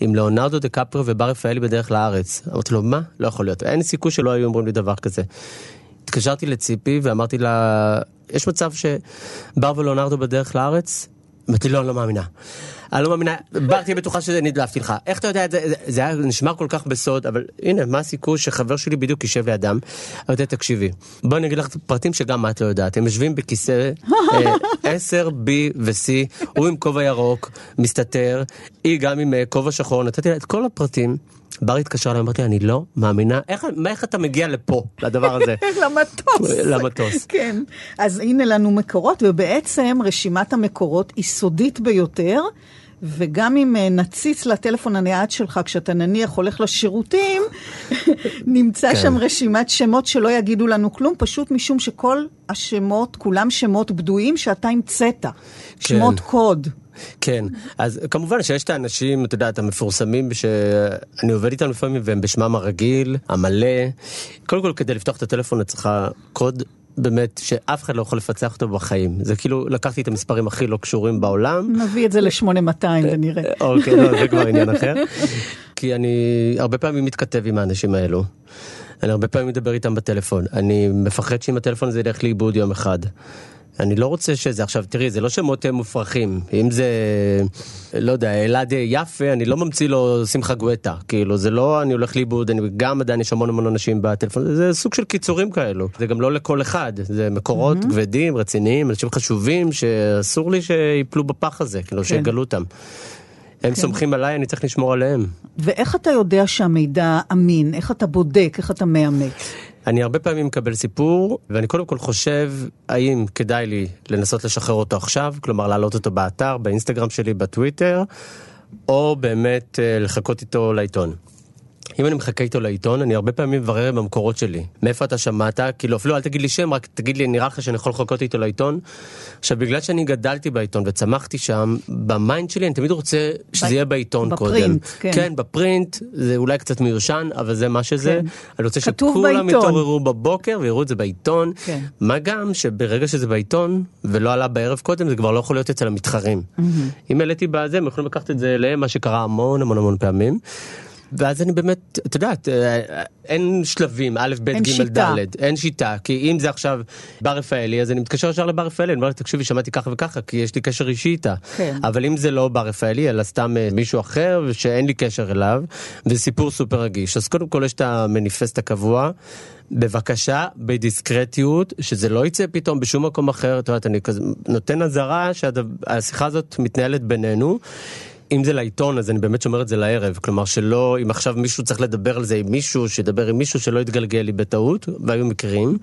עם לאונרדו דקפריו ובר רפאלי בדרך לארץ. אמרתי לו, מה? לא יכול להיות. אין סיכוי שלא היו אומרים לי דבר כזה. התקשרתי לציפי ואמרתי לה, יש מצב שבר ולאונרדו בדרך לארץ? אמרתי, לא, אני לא מאמינה. אני לא מאמינה, בר תהיה בטוחה שזה נדלפתי לך. איך אתה יודע את זה? זה היה נשמר כל כך בסוד, אבל הנה, מה הסיכוי שחבר שלי בדיוק יישב לידם? אמרתי, תקשיבי, בואי אני אגיד לך פרטים שגם את לא יודעת. הם יושבים בכיסא אה, 10, B ו-C, הוא עם כובע ירוק, מסתתר, היא גם עם אה, כובע שחור, נתתי לה את כל הפרטים. בר התקשר אליי, אמרתי, אני לא מאמינה, איך, איך אתה מגיע לפה, לדבר הזה? למטוס. למטוס. כן. אז הנה לנו מקורות, ובעצם רשימת המקורות היא סודית ביותר. וגם אם אה, נציץ לטלפון הנייד שלך כשאתה נניח הולך לשירותים, נמצא כן. שם רשימת שמות שלא יגידו לנו כלום, פשוט משום שכל השמות, כולם שמות בדויים שאתה המצאת. שמות קוד. כן, אז כמובן שיש את האנשים, אתה יודע, את המפורסמים שאני עובד איתם לפעמים והם בשמם הרגיל, המלא. קודם כל, כדי לפתוח את הטלפון את צריכה קוד. באמת שאף אחד לא יכול לפצח אותו בחיים. זה כאילו לקחתי את המספרים הכי לא קשורים בעולם. נביא את זה ל-8200 ונראה. אוקיי לא, זה כבר עניין אחר. כי אני הרבה פעמים מתכתב עם האנשים האלו. אני הרבה פעמים מדבר איתם בטלפון. אני מפחד שאם הטלפון הזה ילך לאיבוד יום אחד. אני לא רוצה שזה עכשיו תראי זה לא שמות מופרכים אם זה לא יודע אלעד יפה אני לא ממציא לו שמחה גואטה כאילו זה לא אני הולך לאיבוד אני גם עדיין יש המון המון אנשים בטלפון זה סוג של קיצורים כאלו זה גם לא לכל אחד זה מקורות mm-hmm. כבדים רציניים אנשים חשובים שאסור לי שיפלו בפח הזה כאילו כן. שיגלו אותם. הם סומכים עליי אני צריך לשמור עליהם. ואיך אתה יודע שהמידע אמין? איך אתה בודק? איך אתה מאמת? אני הרבה פעמים מקבל סיפור, ואני קודם כל חושב האם כדאי לי לנסות לשחרר אותו עכשיו, כלומר להעלות אותו באתר, באינסטגרם שלי, בטוויטר, או באמת אה, לחכות איתו לעיתון. אם אני מחכה איתו לעיתון, אני הרבה פעמים מברר במקורות שלי. מאיפה אתה שמעת? כאילו, אפילו אל תגיד לי שם, רק תגיד לי, נראה לך שאני יכול לחכות איתו לעיתון? עכשיו, בגלל שאני גדלתי בעיתון וצמחתי שם, ב mind שלי אני תמיד רוצה שזה ב- יהיה בעיתון ב print, קודם. כן. כן, ב print, זה אולי קצת מיושן, אבל זה מה שזה. כן. אני רוצה שכולם. יתעוררו בבוקר ויראו את זה בעיתון. כן. מה גם שברגע שזה בעיתון, ולא עלה בערב קודם, זה כבר לא יכול להיות אצל המתחרים. אם העליתי בזה, הם יכולים לקחת את זה אליהם, מה שקרה המון המון המון פעמים. ואז אני באמת, את יודעת, אה, אין שלבים, א', ב', ג'. ד', אין שיטה, כי אם זה עכשיו בר רפאלי, אז אני מתקשר ישר לבר רפאלי, אני אומר לה, תקשיבי, שמעתי ככה וככה, כי יש לי קשר אישי איתה. כן. אבל אם זה לא בר רפאלי, אלא סתם אה, מישהו אחר, שאין לי קשר אליו, וזה סיפור סופר רגיש. אז קודם כל יש את המניפסט הקבוע. בבקשה, בדיסקרטיות, שזה לא יצא פתאום בשום מקום אחר, את יודעת, אני כזה נותן אזהרה שהשיחה הזאת מתנהלת בינינו. אם זה לעיתון, אז אני באמת שומר את זה לערב. כלומר, שלא, אם עכשיו מישהו צריך לדבר על זה עם מישהו, שידבר עם מישהו שלא יתגלגל לי בטעות, והיו מקרים.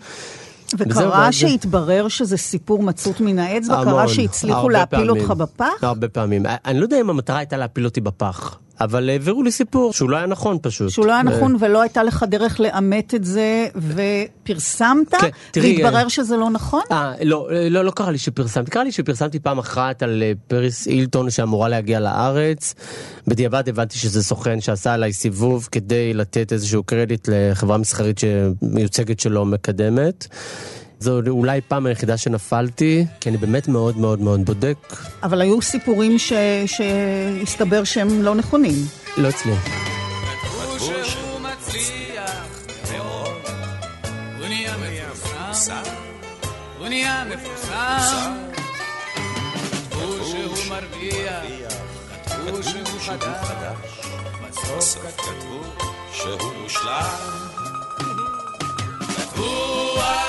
וקרה שהתברר שזה סיפור מצות מן האצבע? קרה שהצליחו להפיל פעמים. אותך בפח? הרבה פעמים. אני לא יודע אם המטרה הייתה להפיל אותי בפח. אבל העבירו לי סיפור שהוא לא היה נכון פשוט. שהוא לא היה נכון ולא הייתה לך דרך לאמת את זה, ופרסמת, כן, תראי, והתברר אה, שזה לא נכון? אה, לא, לא, לא קרה לי שפרסמתי, קרה לי שפרסמתי פעם אחת על אה, פריס הילטון שאמורה להגיע לארץ. בדיעבד הבנתי שזה סוכן שעשה עליי סיבוב כדי לתת איזשהו קרדיט לחברה מסחרית שמיוצגת שלו מקדמת. זו אולי פעם היחידה שנפלתי, כי אני באמת מאוד מאוד מאוד בודק. אבל היו סיפורים ש... שהסתבר שהם לא נכונים. לא אצלי. הוא נהיה מפורסם, הוא נהיה מפורסם, כתבו שהוא מרוויח, כתבו שהוא חדש, בסוף כתבו שהוא מושלם, כתבו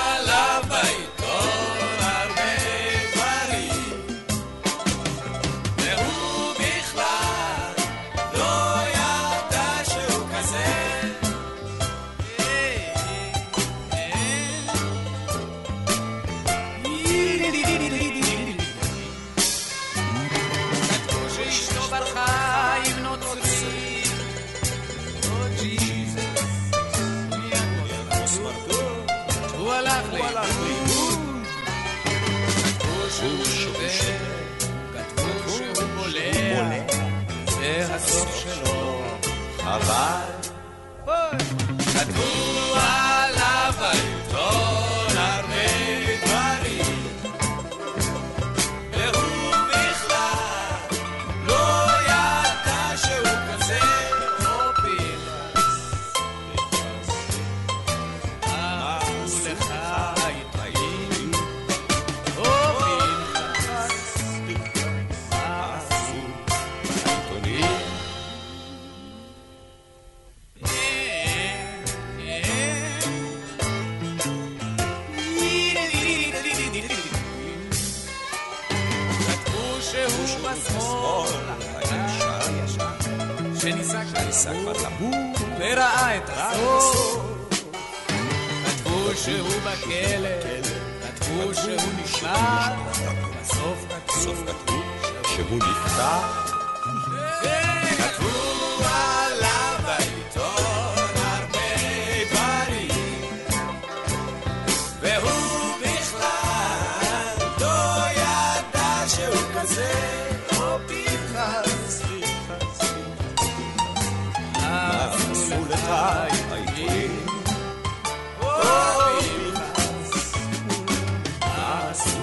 מה עשו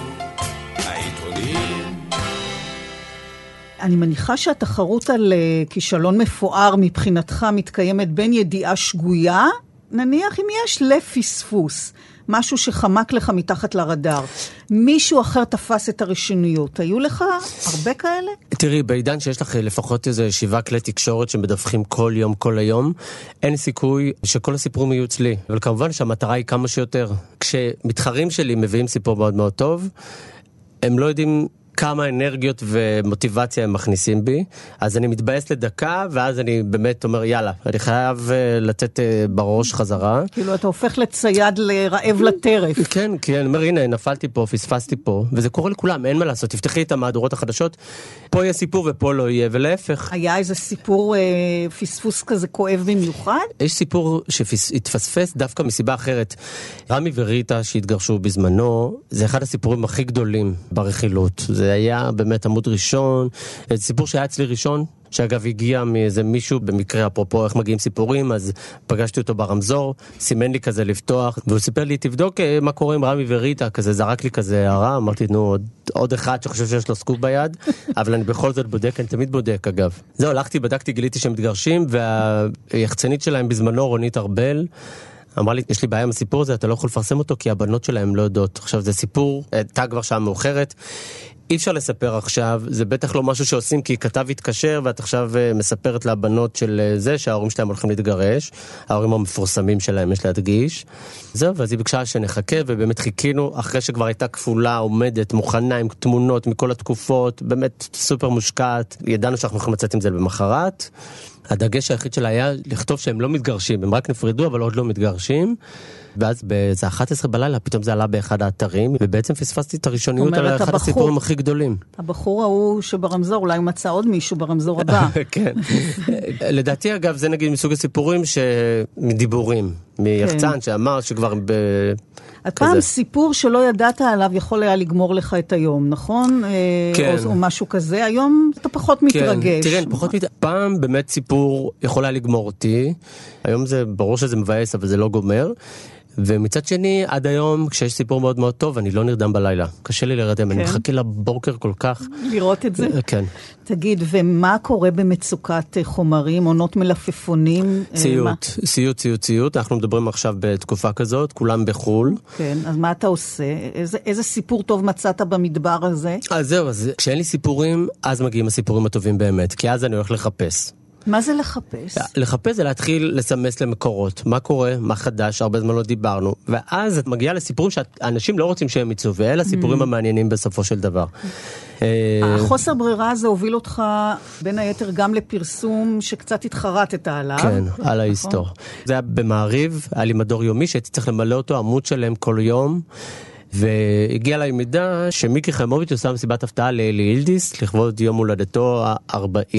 העיתונים? אני מניחה שהתחרות על אה, כישלון מפואר מבחינתך מתקיימת בין ידיעה שגויה, נניח אם יש לפספוס, משהו שחמק לך מתחת לרדאר. מישהו אחר תפס את הרשוניות. היו לך הרבה כאלה? תראי, בעידן שיש לך לפחות איזה שבעה כלי תקשורת שמדווחים כל יום, כל היום, אין סיכוי שכל הסיפורים יהיו אצלי. אבל כמובן שהמטרה היא כמה שיותר. כשמתחרים שלי מביאים סיפור מאוד מאוד טוב, הם לא יודעים כמה אנרגיות ומוטיבציה הם מכניסים בי, אז אני מתבאס לדקה, ואז אני באמת אומר, יאללה, אני חייב אה, לתת אה, בראש חזרה. כאילו, אתה הופך לצייד לרעב לטרף. כן, כי אני אומר, הנה, נפלתי פה, פספסתי פה, וזה קורה לכולם, אין מה לעשות, תפתחי את המהדורות החדשות, פה יהיה סיפור ופה לא יהיה, ולהפך. היה איזה סיפור אה, פספוס כזה כואב במיוחד? יש סיפור שהתפספס דווקא מסיבה אחרת. רמי וריטה שהתגרשו בזמנו, זה אחד הסיפורים הכי גדולים ברכילות. זה היה באמת עמוד ראשון, סיפור שהיה אצלי ראשון, שאגב הגיע מאיזה מישהו, במקרה אפרופו איך מגיעים סיפורים, אז פגשתי אותו ברמזור, סימן לי כזה לפתוח, והוא סיפר לי, תבדוק אה, מה קורה עם רמי וריטה, כזה זרק לי כזה הערה, אמרתי, נו, עוד, עוד אחד שחושב שיש לו סקופ ביד, אבל אני בכל זאת בודק, אני תמיד בודק אגב. זהו, הלכתי, בדקתי, גיליתי שהם מתגרשים, והיחצנית שלהם בזמנו, רונית ארבל, אמרה לי, יש לי בעיה עם הסיפור הזה, אתה לא יכול לפרסם אותו כי הבנות שלהם לא יודעות. עכשיו, זה סיפור, הייתה כבר שעה מאוחרת. אי אפשר לספר עכשיו, זה בטח לא משהו שעושים כי כתב התקשר ואת עכשיו אה, מספרת לבנות של אה, זה שההורים שלהם הולכים להתגרש, ההורים המפורסמים שלהם יש להדגיש. זהו, ואז היא ביקשה שנחכה ובאמת חיכינו אחרי שכבר הייתה כפולה, עומדת, מוכנה עם תמונות מכל התקופות, באמת סופר מושקעת, ידענו שאנחנו יכולים לצאת עם זה למחרת. הדגש היחיד שלה היה לכתוב שהם לא מתגרשים, הם רק נפרדו אבל עוד לא מתגרשים. ואז באיזה 11 בלילה פתאום זה עלה באחד האתרים, ובעצם פספסתי את הראשוניות על אחד הבחור- הסיפורים הכי גדולים. הבחור ההוא שברמזור, אולי הוא מצא עוד מישהו ברמזור הבא. כן. לדעתי אגב זה נגיד מסוג הסיפורים שמדיבורים, מיחצן שאמר שכבר ב... פעם כזה. סיפור שלא ידעת עליו יכול היה לגמור לך את היום, נכון? אה, כן. או, או משהו כזה, היום אתה פחות מתרגש. כן, תראה, פחות מת... פעם באמת סיפור יכול היה לגמור אותי, היום זה ברור שזה מבאס אבל זה לא גומר. ומצד שני, עד היום, כשיש סיפור מאוד מאוד טוב, אני לא נרדם בלילה. קשה לי להירדם, אני כן. מחכה לבוקר כל כך. לראות את זה? כן. תגיד, ומה קורה במצוקת אה, חומרים, עונות מלפפונים? אה, מה? ציוט, ציוט, ציוט. אנחנו מדברים עכשיו בתקופה כזאת, כולם בחו"ל. כן, אז מה אתה עושה? איזה, איזה סיפור טוב מצאת במדבר הזה? אז זהו, אז כשאין לי סיפורים, אז מגיעים הסיפורים הטובים באמת, כי אז אני הולך לחפש. מה זה לחפש? לחפש זה להתחיל לסמס למקורות, מה קורה, מה חדש, הרבה זמן לא דיברנו, ואז את מגיעה לסיפורים שאנשים לא רוצים שהם יצאו, ואלה הסיפורים המעניינים בסופו של דבר. אה, החוסר ברירה הזה הוביל אותך בין היתר גם לפרסום שקצת התחרטת עליו. כן, על ההיסטור. זה היה במעריב, היה לי מדור יומי שהייתי צריך למלא אותו עמוד שלם כל יום. והגיע אליי מידע שמיקי חיימוביץ' עושה מסיבת הפתעה לאלי אילדיס לכבוד יום הולדתו ה-40.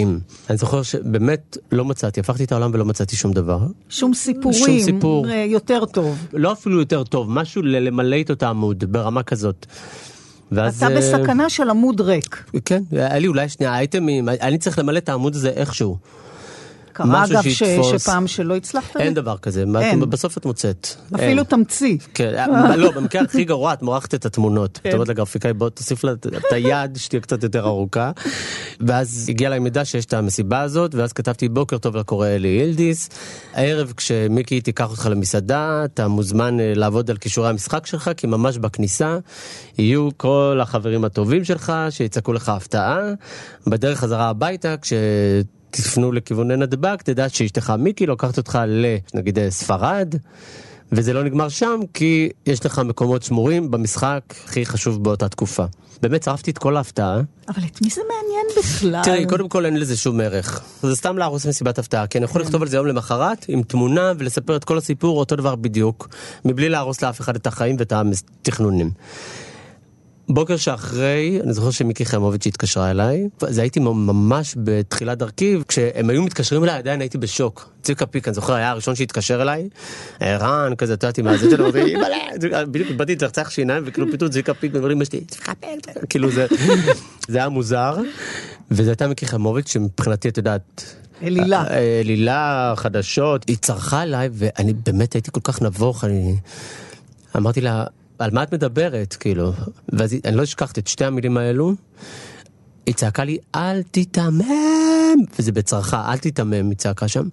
אני זוכר שבאמת לא מצאתי, הפכתי את העולם ולא מצאתי שום דבר. שום סיפורים. שום סיפור. אה, יותר טוב. לא אפילו יותר טוב, משהו למלא איתו את העמוד ברמה כזאת. ואז... אתה בסכנה של עמוד ריק. כן, היה לי אולי שנייה אייטמים, אני צריך למלא את העמוד הזה איכשהו. קרה אגב ש. שפעם שלא הצלחת? אין דבר כזה, אין. בסוף את מוצאת. אפילו. תמציא. כן, אה, לא, במקרה הכי גרוע את מורחת את התמונות. כן. את אומרת לגרפיקאי בוא תוסיף לה את- את היד שתהיה קצת יותר ארוכה. ואז הגיע אליי מידע שיש את המסיבה הזאת, ואז כתבתי בוקר טוב לקורא אלי ילדיס. הערב כשמיקי תיקח אותך למסעדה, אתה מוזמן אה, לעבוד על כישורי המשחק שלך, כי ממש בכניסה יהיו כל החברים הטובים שלך שיצעקו לך הפתעה. בדרך חזרה הביתה, כש... תפנו לכיווני נתב"ג, תדע שאשתך מיקי לוקחת אותך לנגיד אה, ספרד, וזה לא נגמר שם כי יש לך מקומות שמורים במשחק הכי חשוב באותה תקופה. באמת שרפתי את כל ההפתעה. אבל את מי זה מעניין בכלל? תראי, קודם כל אין לזה שום ערך. זה סתם להרוס מסיבת הפתעה, כי אני יכול לכתוב על זה יום למחרת עם תמונה ולספר את כל הסיפור אותו דבר בדיוק, מבלי להרוס לאף אחד את החיים ואת התכנונים. בוקר שאחרי, אני זוכר שמיקי חיימוביץ' התקשרה אליי, אז הייתי ממש בתחילת דרכי, כשהם היו מתקשרים אליי עדיין הייתי בשוק. צביקה פיק, אני זוכר, היה הראשון שהתקשר אליי, ערן, כזה, את יודעת, עם הזה שלו, בדיוק באתי לצחצח שיניים, וכאילו פתאום צביקה פיק אומר לי, אמא שלי, צביקה פיק, כאילו זה, זה היה מוזר, וזו הייתה מיקי חיימוביץ' שמבחינתי, את יודעת, אלילה. אה, אלילה, חדשות, היא צרחה אליי, ואני באמת הייתי כל כך נבוך, אני אמרתי לה, על מה את מדברת, כאילו? ואז אני לא אשכח את שתי המילים האלו. היא צעקה לי, אל תיתמם! וזה בצרחה, אל תיתמם, היא צעקה שם.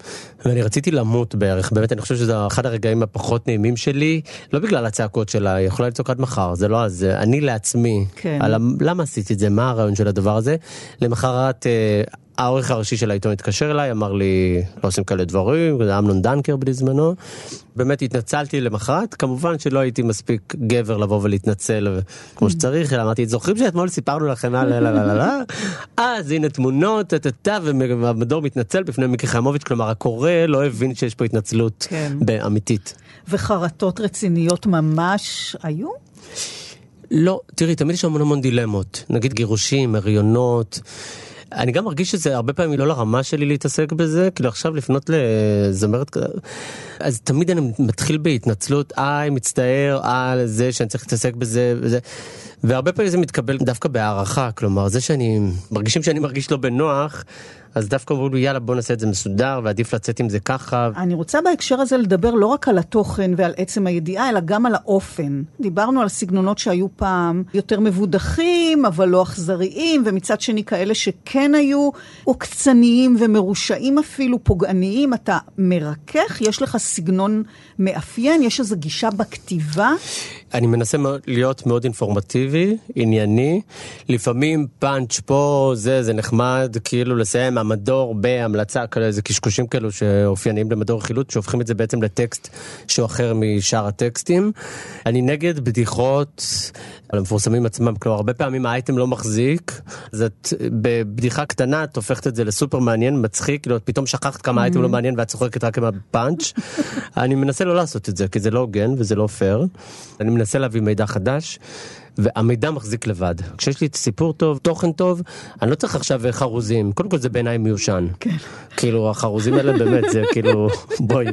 ואני רציתי למות בערך, באמת, אני חושב שזה אחד הרגעים הפחות נעימים שלי, לא בגלל הצעקות שלה, היא יכולה לצעוק עד מחר, זה לא אז, אני לעצמי. כן. על למה עשיתי את זה, מה הרעיון של הדבר הזה? למחרת, אה, העורך הראשי של העיתון התקשר אליי, אמר לי, לא עושים כאלה דברים, זה אמנון דנקר בזמנו. באמת התנצלתי למחרת, כמובן שלא הייתי מספיק גבר לבוא ולהתנצל כמו שצריך, אלא אמרתי, זוכרים שאתמול סיפרנו לכם על לה לה לה לה לה? אז הנה תמונות, טה-טה-טה, והמדור מתנצל בפני מיקי חיימוביץ', כלומר הקורא לא הבין שיש פה התנצלות כן. אמיתית. וחרטות רציניות ממש היו? לא, תראי, תמיד יש המון המון דילמות. נגיד גירושים, הריונות. אני גם מרגיש שזה הרבה פעמים לא לרמה שלי להתעסק בזה, כאילו עכשיו לפנות לזמרת כזה, אז תמיד אני מתחיל בהתנצלות, איי, מצטער על זה שאני צריך להתעסק בזה וזה, והרבה פעמים זה מתקבל דווקא בהערכה, כלומר, זה שאני, מרגישים שאני מרגיש לא בנוח, אז דווקא אומרים לי, יאללה, בוא נעשה את זה מסודר, ועדיף לצאת עם זה ככה. אני רוצה בהקשר הזה לדבר לא רק על התוכן ועל עצם הידיעה, אלא גם על האופן. דיברנו על סגנונות שהיו פעם יותר מבודחים, אבל לא אכזריים, ומצד שני כאלה שכן היו עוקצניים ומרושעים אפילו, פוגעניים. אתה מרכך, יש לך סגנון מאפיין, יש איזו גישה בכתיבה. אני מנסה להיות מאוד אינפורמטיבי. ענייני, לפעמים פאנץ' פה, זה, זה נחמד, כאילו לסיים המדור בהמלצה, כאלה, איזה קשקושים כאלו שאופייניים למדור חילוט, שהופכים את זה בעצם לטקסט שהוא אחר משאר הטקסטים. אני נגד בדיחות על המפורסמים עצמם, כלומר, הרבה פעמים האייטם לא מחזיק, אז את בבדיחה קטנה, את הופכת את זה לסופר מעניין, מצחיק, כאילו, את פתאום שכחת כמה האייטם לא מעניין ואת צוחקת רק עם הפאנץ'. אני מנסה לא לעשות את זה, כי זה לא הוגן וזה לא פייר. אני מנסה להביא מידע חדש. והמידע מחזיק לבד. כשיש לי סיפור טוב, תוכן טוב, אני לא צריך עכשיו חרוזים. קודם כל זה בעיניי מיושן. כן. כאילו החרוזים האלה באמת זה כאילו, בואי,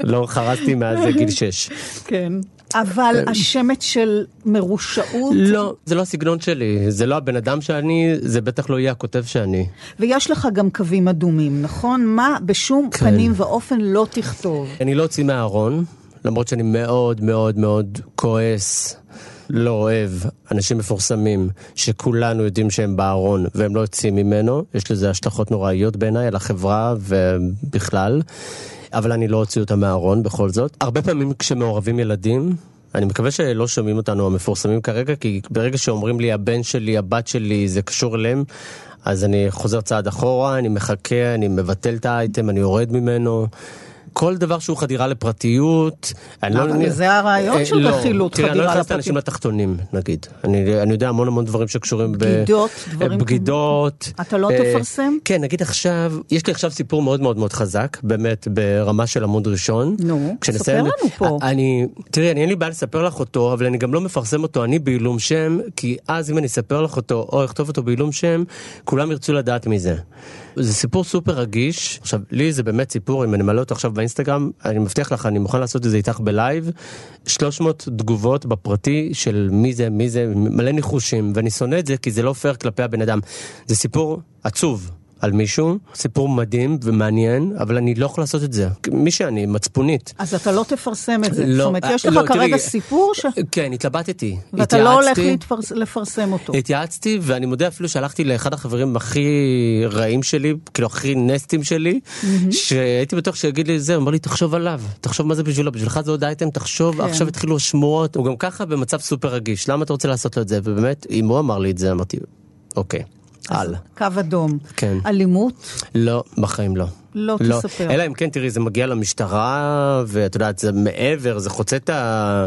לא חרזתי מאז גיל 6. כן. אבל השמץ של מרושעות... לא, זה לא הסגנון שלי, זה לא הבן אדם שאני, זה בטח לא יהיה הכותב שאני. ויש לך גם קווים אדומים, נכון? מה בשום כן. פנים ואופן לא תכתוב. אני לא אוציא מהארון, למרות שאני מאוד מאוד מאוד כועס. לא אוהב אנשים מפורסמים שכולנו יודעים שהם בארון והם לא יוצאים ממנו, יש לזה השלכות נוראיות בעיניי על החברה ובכלל, אבל אני לא אוציא אותם מהארון בכל זאת. הרבה פעמים כשמעורבים ילדים, אני מקווה שלא שומעים אותנו המפורסמים כרגע, כי ברגע שאומרים לי הבן שלי, הבת שלי, זה קשור אליהם, אז אני חוזר צעד אחורה, אני מחכה, אני מבטל את האייטם, אני יורד ממנו. כל דבר שהוא חדירה לפרטיות, אני לא... אבל זה הרעיון אה, של לא. רכילות, תראה, אני לא חדירה נכנס לאנשים לפרטיות. לתחתונים, נגיד. אני, אני יודע המון המון דברים שקשורים בגידות, ב... דברים בגידות. אתה לא אה, תפרסם? כן, נגיד עכשיו, יש לי עכשיו סיפור מאוד מאוד מאוד חזק, באמת ברמה של עמוד ראשון. נו, ספר לנו פה. אני, תראי, אני אין לי בעיה לספר לך אותו, אבל אני גם לא מפרסם אותו אני בעילום שם, כי אז אם אני אספר לך אותו, או אכתוב אותו בעילום שם, כולם ירצו לדעת מזה. זה סיפור סופר רגיש. עכשיו, לי זה באמת סיפור, אם אני מעלה אותו עכשיו באינסטגרם, אני מבטיח לך, אני מוכן לעשות את זה איתך בלייב. 300 תגובות בפרטי של מי זה, מי זה, מלא ניחושים, ואני שונא את זה כי זה לא פייר כלפי הבן אדם. זה סיפור עצוב. על מישהו, סיפור מדהים ומעניין, אבל אני לא יכול לעשות את זה. מי שאני, מצפונית. אז אתה לא תפרסם את זה. לא, זאת אומרת, אה, יש לך לא, כרגע תראי, סיפור ש... כן, התלבטתי. ואתה לא הולך התייעצתי. להתפרס- לפרסם אותו. התייעצתי, ואני מודה אפילו שהלכתי לאחד החברים הכי רעים שלי, כאילו הכי נסטים שלי, שהייתי בטוח שיגיד לי זה, הוא אמר לי, תחשוב עליו, תחשוב מה זה בשבילו, בשבילך זה עוד אייטם, תחשוב, כן. עכשיו התחילו השמועות, הוא גם ככה במצב סופר רגיש, למה אתה רוצה לעשות לו את זה? ובאמת, אם הוא אמר לי את זה, אמרתי, אוקיי, הלאה. קו אדום. כן. אלימות, לא, בחיים לא. לא תספר. אלא אם כן, תראי, זה מגיע למשטרה, ואת יודעת, זה מעבר, זה חוצה את ה...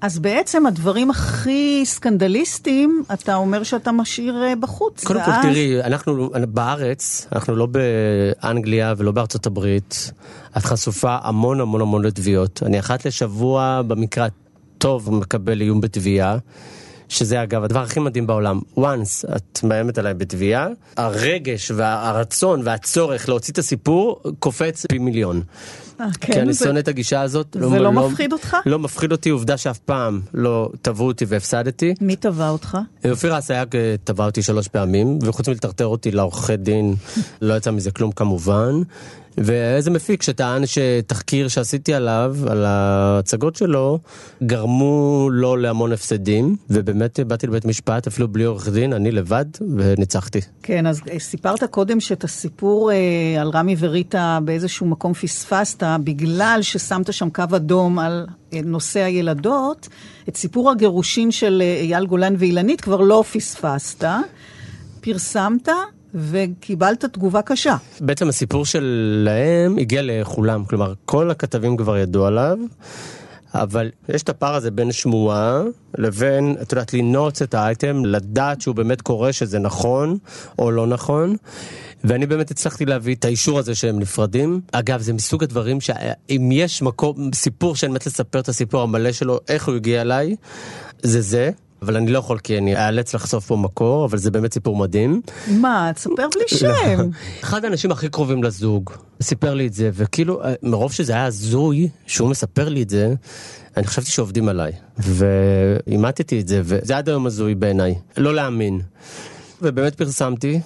אז בעצם הדברים הכי סקנדליסטיים, אתה אומר שאתה משאיר אה, בחוץ. קודם כל, ואז- תראי, אנחנו בארץ, אנחנו לא באנגליה ולא בארצות הברית, את חשופה המון המון המון לתביעות. אני אחת לשבוע, במקרה הטוב, מקבל איום בתביעה. שזה אגב הדבר הכי מדהים בעולם, once את מאיימת עליי בתביעה, הרגש והרצון והצורך להוציא את הסיפור קופץ פי מיליון. אה, כי אני זה- שונא את הגישה הזאת. זה לא מפחיד אותך? לא מפחיד אותי, עובדה שאף פעם לא תבעו אותי והפסדתי. מי תבע אותך? אופירה אסייג אה, תבע אותי שלוש פעמים, וחוץ מלטרטר אותי לעורכי דין, לא יצא מזה כלום כמובן. ואיזה מפיק שטען שתחקיר שעשיתי עליו, על ההצגות שלו, גרמו לו להמון הפסדים, ובאמת באתי לבית משפט אפילו בלי עורך דין, אני לבד, וניצחתי. כן, אז סיפרת קודם שאת הסיפור אה, על רמי וריטה באיזשהו מקום פספסת, בגלל ששמת שם קו אדום על אה, נושא הילדות, את סיפור הגירושין של אה, אייל גולן ואילנית כבר לא פספסת, פרסמת וקיבלת תגובה קשה. בעצם הסיפור שלהם הגיע לכולם, כלומר כל הכתבים כבר ידעו עליו, אבל יש את הפער הזה בין שמועה לבין, את יודעת, לנעוץ את האייטם, לדעת שהוא באמת קורה, שזה נכון או לא נכון. ואני באמת הצלחתי להביא את האישור הזה שהם נפרדים. אגב, זה מסוג הדברים שאם יש מקום, סיפור שאני מת לספר את הסיפור המלא שלו, איך הוא הגיע אליי, זה זה. אבל אני לא יכול כי אני אאלץ לחשוף פה מקור, אבל זה באמת סיפור מדהים. מה, תספר בלי שם. אחד האנשים הכי קרובים לזוג סיפר לי את זה, וכאילו, אה, מרוב שזה היה הזוי שהוא מספר לי את זה, אני חשבתי שעובדים עליי. ואימתתי את זה, וזה עד היום הזוי בעיניי. לא להאמין. ובאמת פרסמתי.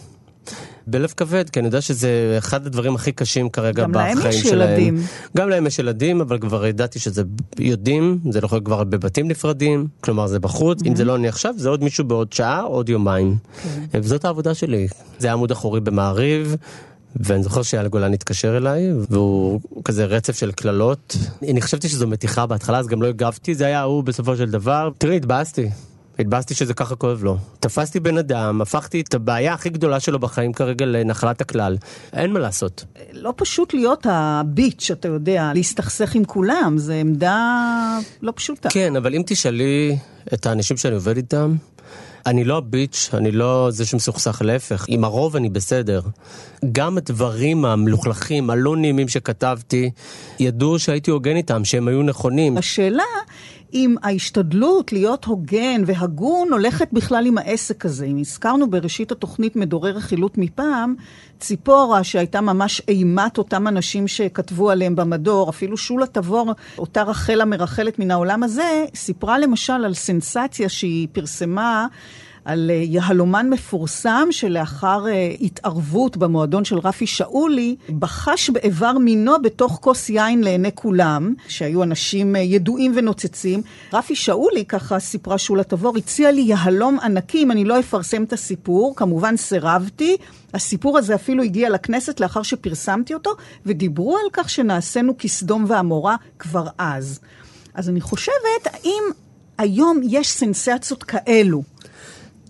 בלב כבד, כי אני יודע שזה אחד הדברים הכי קשים כרגע גם להם בחיים יש שלהם. ילדים. גם להם יש ילדים, אבל כבר ידעתי שזה יודעים, זה לא יכול להיות כבר בבתים נפרדים, כלומר זה בחוץ, אם זה לא אני עכשיו, זה עוד מישהו בעוד שעה, עוד יומיים. וזאת העבודה שלי. זה היה עמוד אחורי במעריב. ואני זוכר שאייל גולן התקשר אליי, והוא כזה רצף של קללות. אני חשבתי שזו מתיחה בהתחלה, אז גם לא הגבתי, זה היה הוא בסופו של דבר. תראי, התבאסתי. התבאסתי שזה ככה כואב לו. תפסתי בן אדם, הפכתי את הבעיה הכי גדולה שלו בחיים כרגע לנחלת הכלל. אין מה לעשות. לא פשוט להיות הביץ', אתה יודע, להסתכסך עם כולם, זו עמדה לא פשוטה. כן, אבל אם תשאלי את האנשים שאני עובד איתם, אני לא הביץ', אני לא זה שמסוכסך, להפך. עם הרוב אני בסדר. גם הדברים המלוכלכים, הלא נעימים שכתבתי, ידעו שהייתי הוגן איתם, שהם היו נכונים. השאלה אם ההשתדלות להיות הוגן והגון הולכת בכלל עם העסק הזה. אם הזכרנו בראשית התוכנית מדורי רכילות מפעם, ציפורה שהייתה ממש אימת אותם אנשים שכתבו עליהם במדור, אפילו שולה תבור, אותה רחל המרחלת מן העולם הזה, סיפרה למשל על סנסציה שהיא פרסמה. על אה, יהלומן מפורסם שלאחר uh, התערבות במועדון של רפי שאולי, בחש באיבר מינו בתוך כוס יין לעיני כולם, שהיו אנשים uh, ידועים ונוצצים. רפי שאולי, ככה סיפרה שולה תבור, הציע לי יהלום ענקי אם אני לא אפרסם את הסיפור. כמובן סירבתי. הסיפור הזה אפילו הגיע לכנסת לאחר שפרסמתי אותו, ודיברו על כך שנעשינו כסדום ועמורה כבר אז. אז אני חושבת, האם היום יש סנסציות כאלו?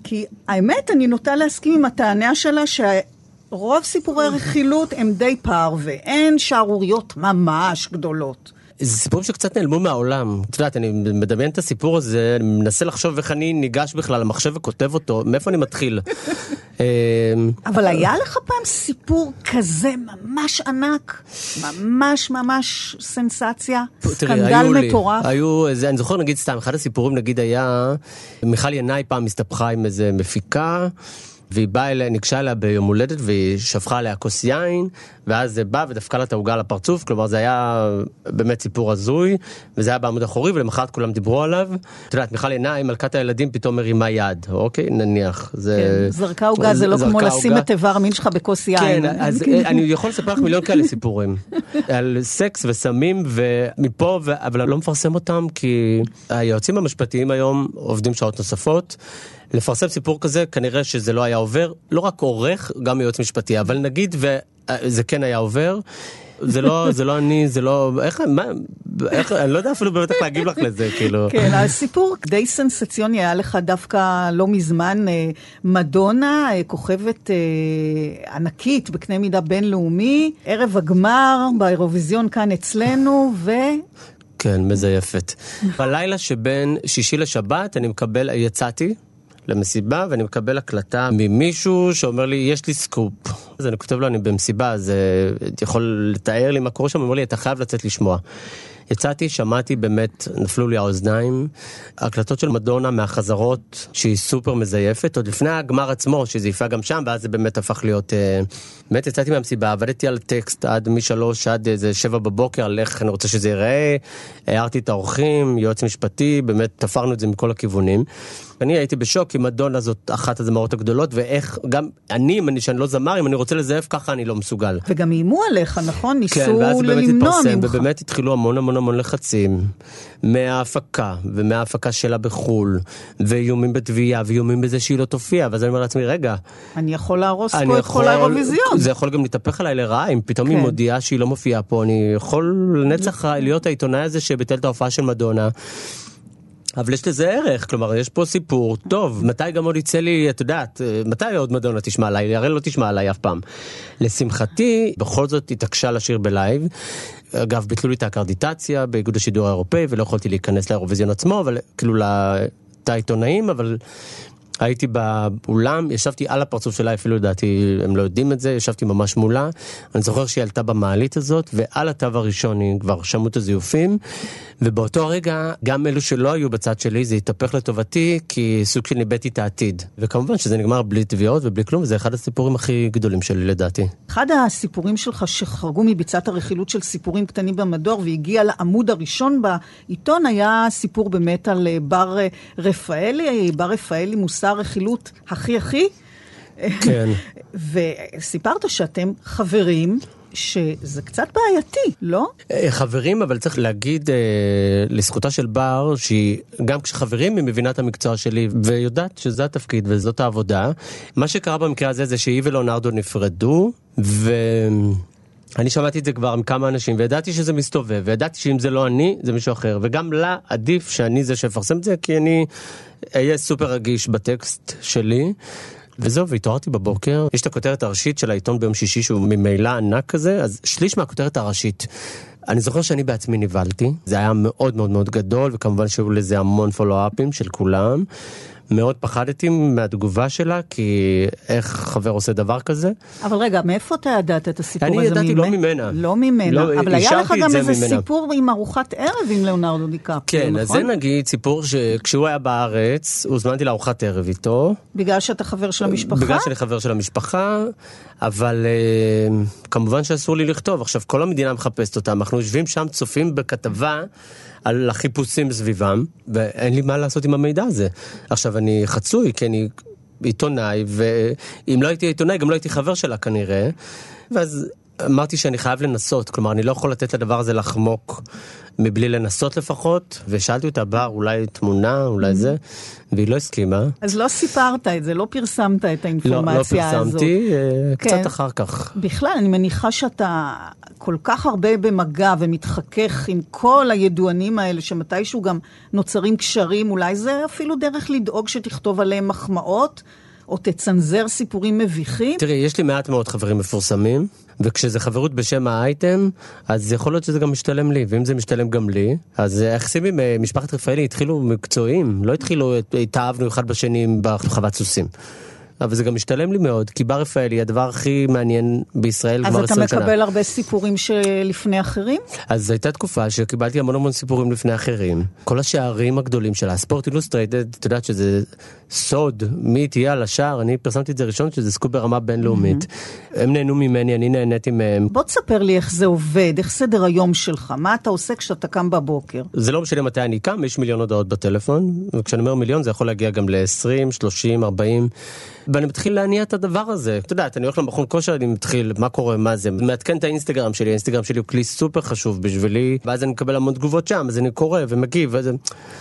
כי האמת, אני נוטה להסכים עם הטענה שלה שרוב סיפורי רכילות הם די פרווה, אין שערוריות ממש גדולות. זה סיפורים שקצת נעלמו מהעולם. את יודעת, אני מדמיין את הסיפור הזה, אני מנסה לחשוב איך אני ניגש בכלל למחשב וכותב אותו, מאיפה אני מתחיל. אמ, אבל היה לך פעם סיפור כזה ממש ענק, ממש ממש סנסציה, סקנדל מטורף? היו, אני זוכר נגיד סתם, אחד הסיפורים נגיד היה, מיכל ינאי פעם הסתבכה עם איזה מפיקה. והיא באה אליה, ניגשה אליה ביום הולדת והיא שפכה עליה כוס יין, ואז זה בא ודפקה לה את העוגה על הפרצוף, כלומר זה היה באמת סיפור הזוי, וזה היה בעמוד אחורי ולמחרת כולם דיברו עליו. את יודעת, מיכל עיניים, מלכת הילדים, פתאום מרימה יד, אוקיי? נניח. זה... כן, זרקה עוגה זה לא כמו לשים. את איבר המין שלך בכוס יין. כן, אז אה, אני יכול לספר לך מיליון כאלה סיפורים. על סקס וסמים ומפה, ו... אבל אני לא מפרסם אותם כי היועצים המשפטיים היום עובדים שעות נוספות. לפרסם סיפור כזה, כנראה שזה לא היה עובר, לא רק עורך, גם יועץ משפטי, אבל נגיד וזה כן היה עובר. זה לא, זה לא אני, זה לא, איך, מה, איך, אני לא יודע אפילו באמת איך להגיב לך לזה, כאילו. כן, הסיפור די סנסציוני היה לך דווקא לא מזמן. אה, מדונה, אה, כוכבת אה, ענקית בקנה מידה בינלאומי, ערב הגמר באירוויזיון כאן אצלנו, ו... כן, מזייפת. בלילה שבין שישי לשבת אני מקבל, יצאתי למסיבה ואני מקבל הקלטה ממישהו שאומר לי, יש לי סקופ. אז אני כותב לו, אני במסיבה, אז אה, יכול לתאר לי מה קורה שם? הוא אומר לי, אתה חייב לצאת לשמוע. יצאתי, שמעתי, באמת, נפלו לי האוזניים. הקלטות של מדונה מהחזרות, שהיא סופר מזייפת, עוד לפני הגמר עצמו, שזייפה גם שם, ואז זה באמת הפך להיות... אה, באמת יצאתי מהמסיבה, עבדתי על טקסט עד משלוש עד איזה שבע בבוקר, על איך אני רוצה שזה ייראה, הערתי את האורחים, יועץ משפטי, באמת תפרנו את זה מכל הכיוונים. אני הייתי בשוק, כי מדונה זאת אחת הזמרות הגדולות, ואיך, גם אני, אם אני, שאני לא זמר, אם אני רוצה לזייף ככה, אני לא מסוגל. וגם איימו עליך, נכון? כן, ניסו ואז זה באמת למנוע התפרסם, ממך. ובאמת התחילו המון המון המון לחצים מההפקה, ומההפקה שלה בחו"ל, ואיומים בתביעה, ואיומים בזה שהיא לא תופיע, ואז אני אומר לעצמי, רגע, אני יכול להרוס אני פה את כל האירוויזיון. זה יכול גם להתהפך עליי לרעה, אם פתאום היא כן. מודיעה שהיא לא מופיעה פה, אני יכול לנצח להיות העיתונאי הזה שביטל את ההופעה של מדונה. אבל יש לזה ערך, כלומר, יש פה סיפור טוב. מתי גם עוד יצא לי, את יודעת, אה, מתי עוד מדונה תשמע עליי? הרי לא תשמע עליי אף פעם. לשמחתי, בכל זאת התעקשה לשיר בלייב. אגב, ביטלו לי את האקרדיטציה באיגוד השידור האירופאי, ולא יכולתי להיכנס לאירוויזיון עצמו, אבל כאילו לתא העיתונאים, אבל הייתי באולם, ישבתי על הפרצוף שלה, אפילו לדעתי הם לא יודעים את זה, ישבתי ממש מולה. אני זוכר שהיא עלתה במעלית הזאת, ועל התו הראשון היא כבר שמעו את הזיופים, ובאותו הרגע, גם אלו שלא היו בצד שלי, זה התהפך לטובתי, כי סוג של ניבאתי את העתיד. וכמובן שזה נגמר בלי תביעות ובלי כלום, וזה אחד הסיפורים הכי גדולים שלי לדעתי. אחד הסיפורים שלך שחרגו מביצת הרכילות של סיפורים קטנים במדור והגיע לעמוד הראשון בעיתון היה סיפור באמת על בר רפאלי, בר רפאלי מושא הרכילות הכי הכי. כן. וסיפרת שאתם חברים, שזה קצת בעייתי, לא? אה, חברים, אבל צריך להגיד אה, לזכותה של בר, שהיא, גם כשחברים היא מבינה את המקצוע שלי, ויודעת שזה התפקיד וזאת העבודה. מה שקרה במקרה הזה זה שהיא ולאונרדו נפרדו, ו... אני שמעתי את זה כבר עם כמה אנשים, וידעתי שזה מסתובב, וידעתי שאם זה לא אני, זה מישהו אחר, וגם לה עדיף שאני זה שיפרסם את זה, כי אני אהיה סופר רגיש בטקסט שלי. וזהו, והתעוררתי בבוקר, יש את הכותרת הראשית של העיתון ביום שישי שהוא ממילא ענק כזה, אז שליש מהכותרת הראשית. אני זוכר שאני בעצמי נבהלתי, זה היה מאוד מאוד מאוד גדול, וכמובן שהיו לזה המון פולו-אפים של כולם. מאוד פחדתי מהתגובה שלה, כי איך חבר עושה דבר כזה? אבל רגע, מאיפה אתה ידעת את הסיפור אני הזה? ידעתי ממ- לא ממנה. לא ממנה, לא, אבל היה לך גם זה איזה ממנה. סיפור עם ארוחת ערב עם ליאונרדו דיקפריו, כן, אז זה נכון? נגיד סיפור שכשהוא היה בארץ, הוזמנתי לארוחת ערב איתו. בגלל שאתה חבר של המשפחה? בגלל שאני חבר של המשפחה, אבל אה, כמובן שאסור לי לכתוב. עכשיו, כל המדינה מחפשת אותם, אנחנו יושבים שם, צופים בכתבה על החיפושים סביבם, ואין לי מה לעשות עם המידע הזה. עכשיו, אני חצוי, כי אני עיתונאי, ואם לא הייתי עיתונאי, גם לא הייתי חבר שלה כנראה. ואז אמרתי שאני חייב לנסות, כלומר, אני לא יכול לתת לדבר הזה לחמוק מבלי לנסות לפחות, ושאלתי אותה, בר, אולי תמונה, אולי זה, והיא לא הסכימה. אז לא סיפרת את זה, לא פרסמת את לא, לא האינפורמציה הזאת. פרסמתי, אה, כן. קצת אחר כך. בכלל, אני מניחה שאתה כל כך הרבה במגע ומתחכך עם כל הידוענים האלה, שמתישהו גם נוצרים קשרים, אולי זה אפילו דרך לדאוג שתכתוב עליהם מחמאות, או תצנזר סיפורים מביכים. תראי, יש לי מעט מאוד חברים מפורסמים, וכשזה חברות בשם האייטם, אז יכול להיות שזה גם משתלם לי, ואם זה משתלם גם לי, אז היחסים עם אה, משפחת רפאלי התחילו מקצועיים, לא התחילו, התאהבנו אחד בשני בחוות סוסים. אבל זה גם משתלם לי מאוד, כי בר רפאלי היא הדבר הכי מעניין בישראל אז כבר אתה 20 שנה. מקבל הרבה סיפורים שלפני אחרים? אז הייתה תקופה שקיבלתי המון המון סיפורים לפני אחרים. כל השערים הגדולים שלה, ספורט אילוסטרייטד, את יודעת שזה סוד, מי תהיה על השער, אני פרסמתי את זה ראשון, שזה סקופ ברמה בינלאומית. הם נהנו ממני, אני נהניתי מהם. בוא תספר לי איך זה עובד, איך סדר היום שלך, מה אתה עושה כשאתה קם בבוקר. זה לא משנה מתי אני קם, יש מיליון הודעות בטלפון, וכשאני אומר מיליון זה יכול להגיע גם ל-20, 30, 40, ואני מתחיל להניע את הדבר הזה. את יודעת, אני הולך למכון כושר, אני מתחיל, מה קורה, מה זה, מעדכן את האינסטגרם שלי, האינסטגרם שלי הוא כלי סופר חשוב בשבילי, ואז אני מקבל המון תגובות שם, אז אני קורא ומגיב, וזה...